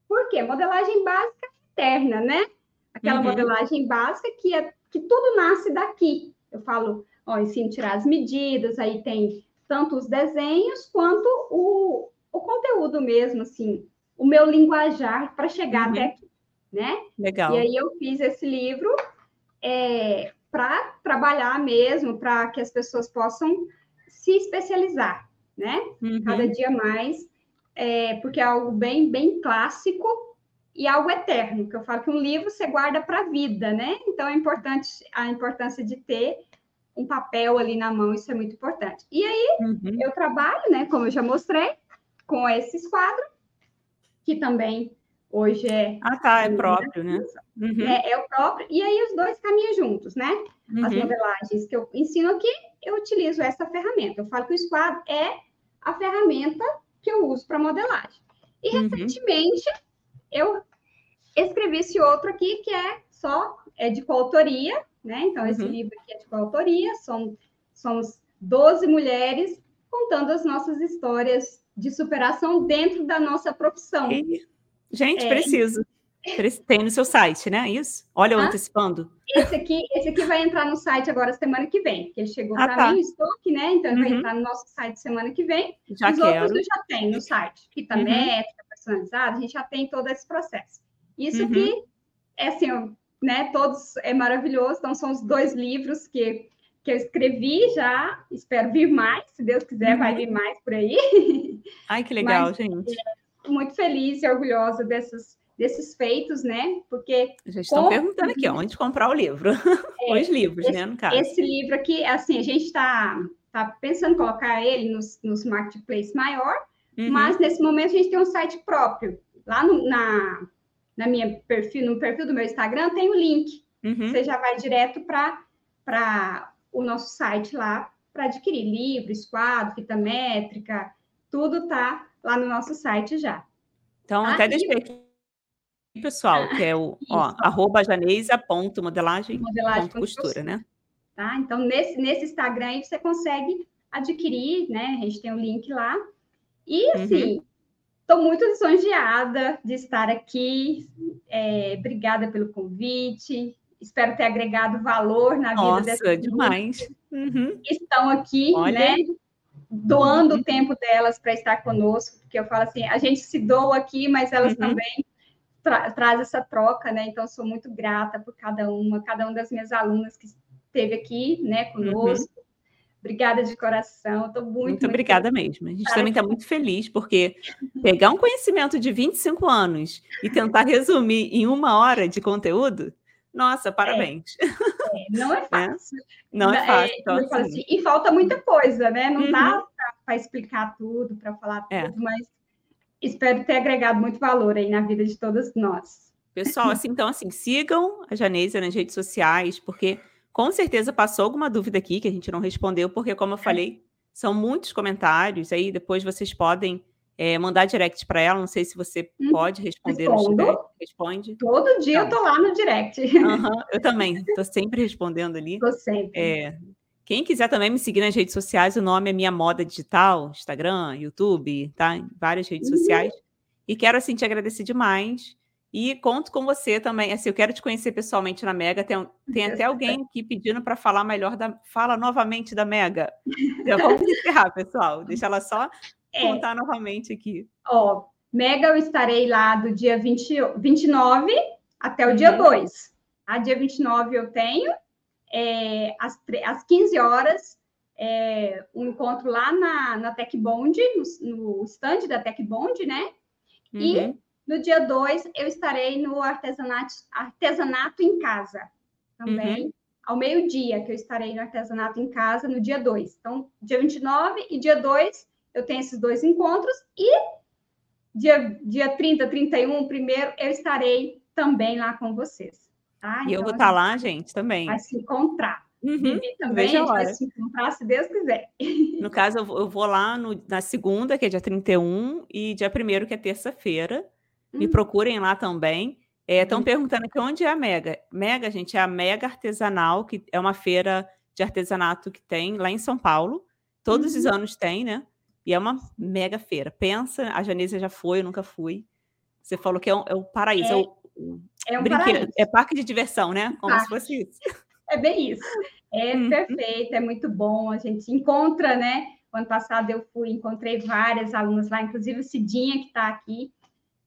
Por quê? Modelagem básica interna, né? Aquela uhum. modelagem básica que, é, que tudo nasce daqui. Eu falo, ó, ensino a tirar as medidas, aí tem tanto os desenhos quanto o, o conteúdo mesmo, assim, o meu linguajar para chegar uhum. até aqui, né? Legal. E aí eu fiz esse livro é, para trabalhar mesmo, para que as pessoas possam se especializar, né? Uhum. Cada dia mais, é, porque é algo bem, bem clássico e algo eterno, que eu falo que um livro você guarda para a vida, né? Então é importante a importância de ter um papel ali na mão, isso é muito importante. E aí, uhum. eu trabalho, né, como eu já mostrei, com esse quadro, que também hoje é. Ah, tá, é próprio, né? Uhum. É, é, o próprio. E aí, os dois caminham juntos, né? Uhum. As modelagens que eu ensino aqui, eu utilizo essa ferramenta. Eu falo que o esquadro é a ferramenta que eu uso para modelagem. E uhum. recentemente, eu escrevi esse outro aqui, que é só é de coautoria, né? Então, esse uhum. livro aqui é de coautoria, são, somos 12 mulheres contando as nossas histórias de superação dentro da nossa profissão. Gente, é, preciso. Tem no seu site, né? Isso? Olha, eu ah, antecipando. Esse aqui, esse aqui vai entrar no site agora semana que vem, que ele chegou ah, para tá. mim, estoque, né? Então ele uhum. vai entrar no nosso site semana que vem. Já Os quero. outros eu já tenho no site. Fita uhum. métrica, personalizada, a gente já tem todo esse processo. Isso uhum. aqui é assim, né? Todos é maravilhoso. Então, são os dois livros que, que eu escrevi já. Espero vir mais, se Deus quiser, uhum. vai vir mais por aí. Ai, que legal, Mas, gente. É, muito feliz e orgulhosa desses, desses feitos, né? Porque. Já estão perguntando aqui, onde comprar o livro? É, Os livros, esse, né? No caso. Esse livro aqui, assim, a gente está tá pensando em colocar ele nos, nos marketplace maior, uhum. mas nesse momento a gente tem um site próprio. Lá no, na, na minha perfil, no perfil do meu Instagram, tem o link. Uhum. Você já vai direto para o nosso site lá para adquirir livros, quadro, fita métrica, tudo tá lá no nosso site já. Então, tá? até deixei aqui, pessoal, que é o ó, arroba ponto costura, né? Tá? Então, nesse, nesse Instagram aí você consegue adquirir, né? A gente tem o link lá. E, assim, uhum. Estou muito lisonjeada de estar aqui. É, obrigada pelo convite. Espero ter agregado valor na vida Nossa, dessas demais. Uhum. que estão aqui, Olha. né? Doando uhum. o tempo delas para estar conosco, porque eu falo assim, a gente se doa aqui, mas elas uhum. também tra trazem essa troca, né? Então, sou muito grata por cada uma, cada uma das minhas alunas que esteve aqui, né, conosco. Uhum. Obrigada de coração, estou muito, muito, obrigada muito mesmo. A gente também está muito feliz, porque pegar um conhecimento de 25 anos e tentar resumir em uma hora de conteúdo, nossa, parabéns. É, é, não é fácil. Não é fácil. É, então, assim. Assim, e falta muita coisa, né? Não uhum. dá para explicar tudo, para falar é. tudo, mas espero ter agregado muito valor aí na vida de todas nós. Pessoal, assim, então, assim, sigam a Janeisa nas redes sociais, porque com certeza passou alguma dúvida aqui que a gente não respondeu, porque, como eu é. falei, são muitos comentários, aí depois vocês podem é, mandar direct para ela. Não sei se você hum, pode responder direct. Responde. Todo dia eu tô lá no direct. Uhum, eu também, estou sempre respondendo ali. Estou sempre. É, quem quiser também me seguir nas redes sociais, o nome é Minha Moda Digital, Instagram, YouTube, tá? Em várias redes uhum. sociais. E quero, assim, te agradecer demais. E conto com você também. Assim, eu quero te conhecer pessoalmente na Mega. Tem, tem até alguém aqui pedindo para falar melhor da. Fala novamente da Mega. Então, vamos encerrar, pessoal. Deixa ela só é. contar novamente aqui. Ó, Mega eu estarei lá do dia 20, 29 até o uhum. dia 2. A dia 29 eu tenho, é, às, às 15 horas, é, um encontro lá na, na Tech Bond, no, no stand da Tech Bond, né? Uhum. E no dia 2 eu estarei no artesanato, artesanato em casa também. Uhum. Ao meio-dia, que eu estarei no artesanato em casa no dia 2. Então, dia 29 e dia 2 eu tenho esses dois encontros e dia, dia 30, 31, primeiro, eu estarei também lá com vocês. Tá? E então, eu vou estar tá lá, gente, também. Vai se encontrar. Uhum. Vivi também, a gente vai se encontrar, se Deus quiser. No caso, eu vou, lá no, na segunda, que é dia 31, e dia 1 que é terça-feira. Uhum. Me procurem lá também. Estão é, uhum. perguntando aqui onde é a Mega. Mega, gente, é a Mega Artesanal, que é uma feira de artesanato que tem lá em São Paulo. Todos os uhum. anos tem, né? E é uma mega feira. Pensa, a Janisa já foi, eu nunca fui. Você falou que é, um, é o paraíso. É, é, o, é um paraíso. É parque de diversão, né? Como parque. se fosse isso. É bem isso. É uhum. perfeito, é muito bom. A gente encontra, né? O ano passado eu fui, encontrei várias alunas lá, inclusive o Cidinha, que está aqui.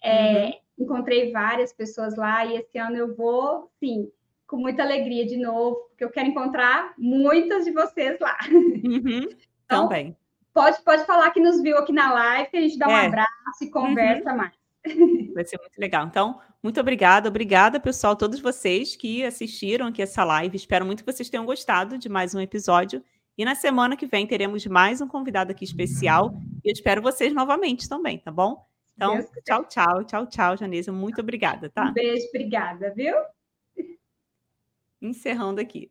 É, uhum. Encontrei várias pessoas lá e esse ano eu vou, sim, com muita alegria de novo, porque eu quero encontrar muitas de vocês lá. Uhum. Então, Também. Pode, pode falar que nos viu aqui na live, que a gente dá um é. abraço e conversa uhum. mais. Vai ser muito legal. Então, muito obrigada. Obrigada, pessoal, todos vocês que assistiram aqui essa live. Espero muito que vocês tenham gostado de mais um episódio. E na semana que vem teremos mais um convidado aqui especial. E eu espero vocês novamente também, tá bom? Então, tchau, tchau, tchau, tchau, Janesa. Muito obrigada, tá? Um beijo, obrigada, viu? Encerrando aqui.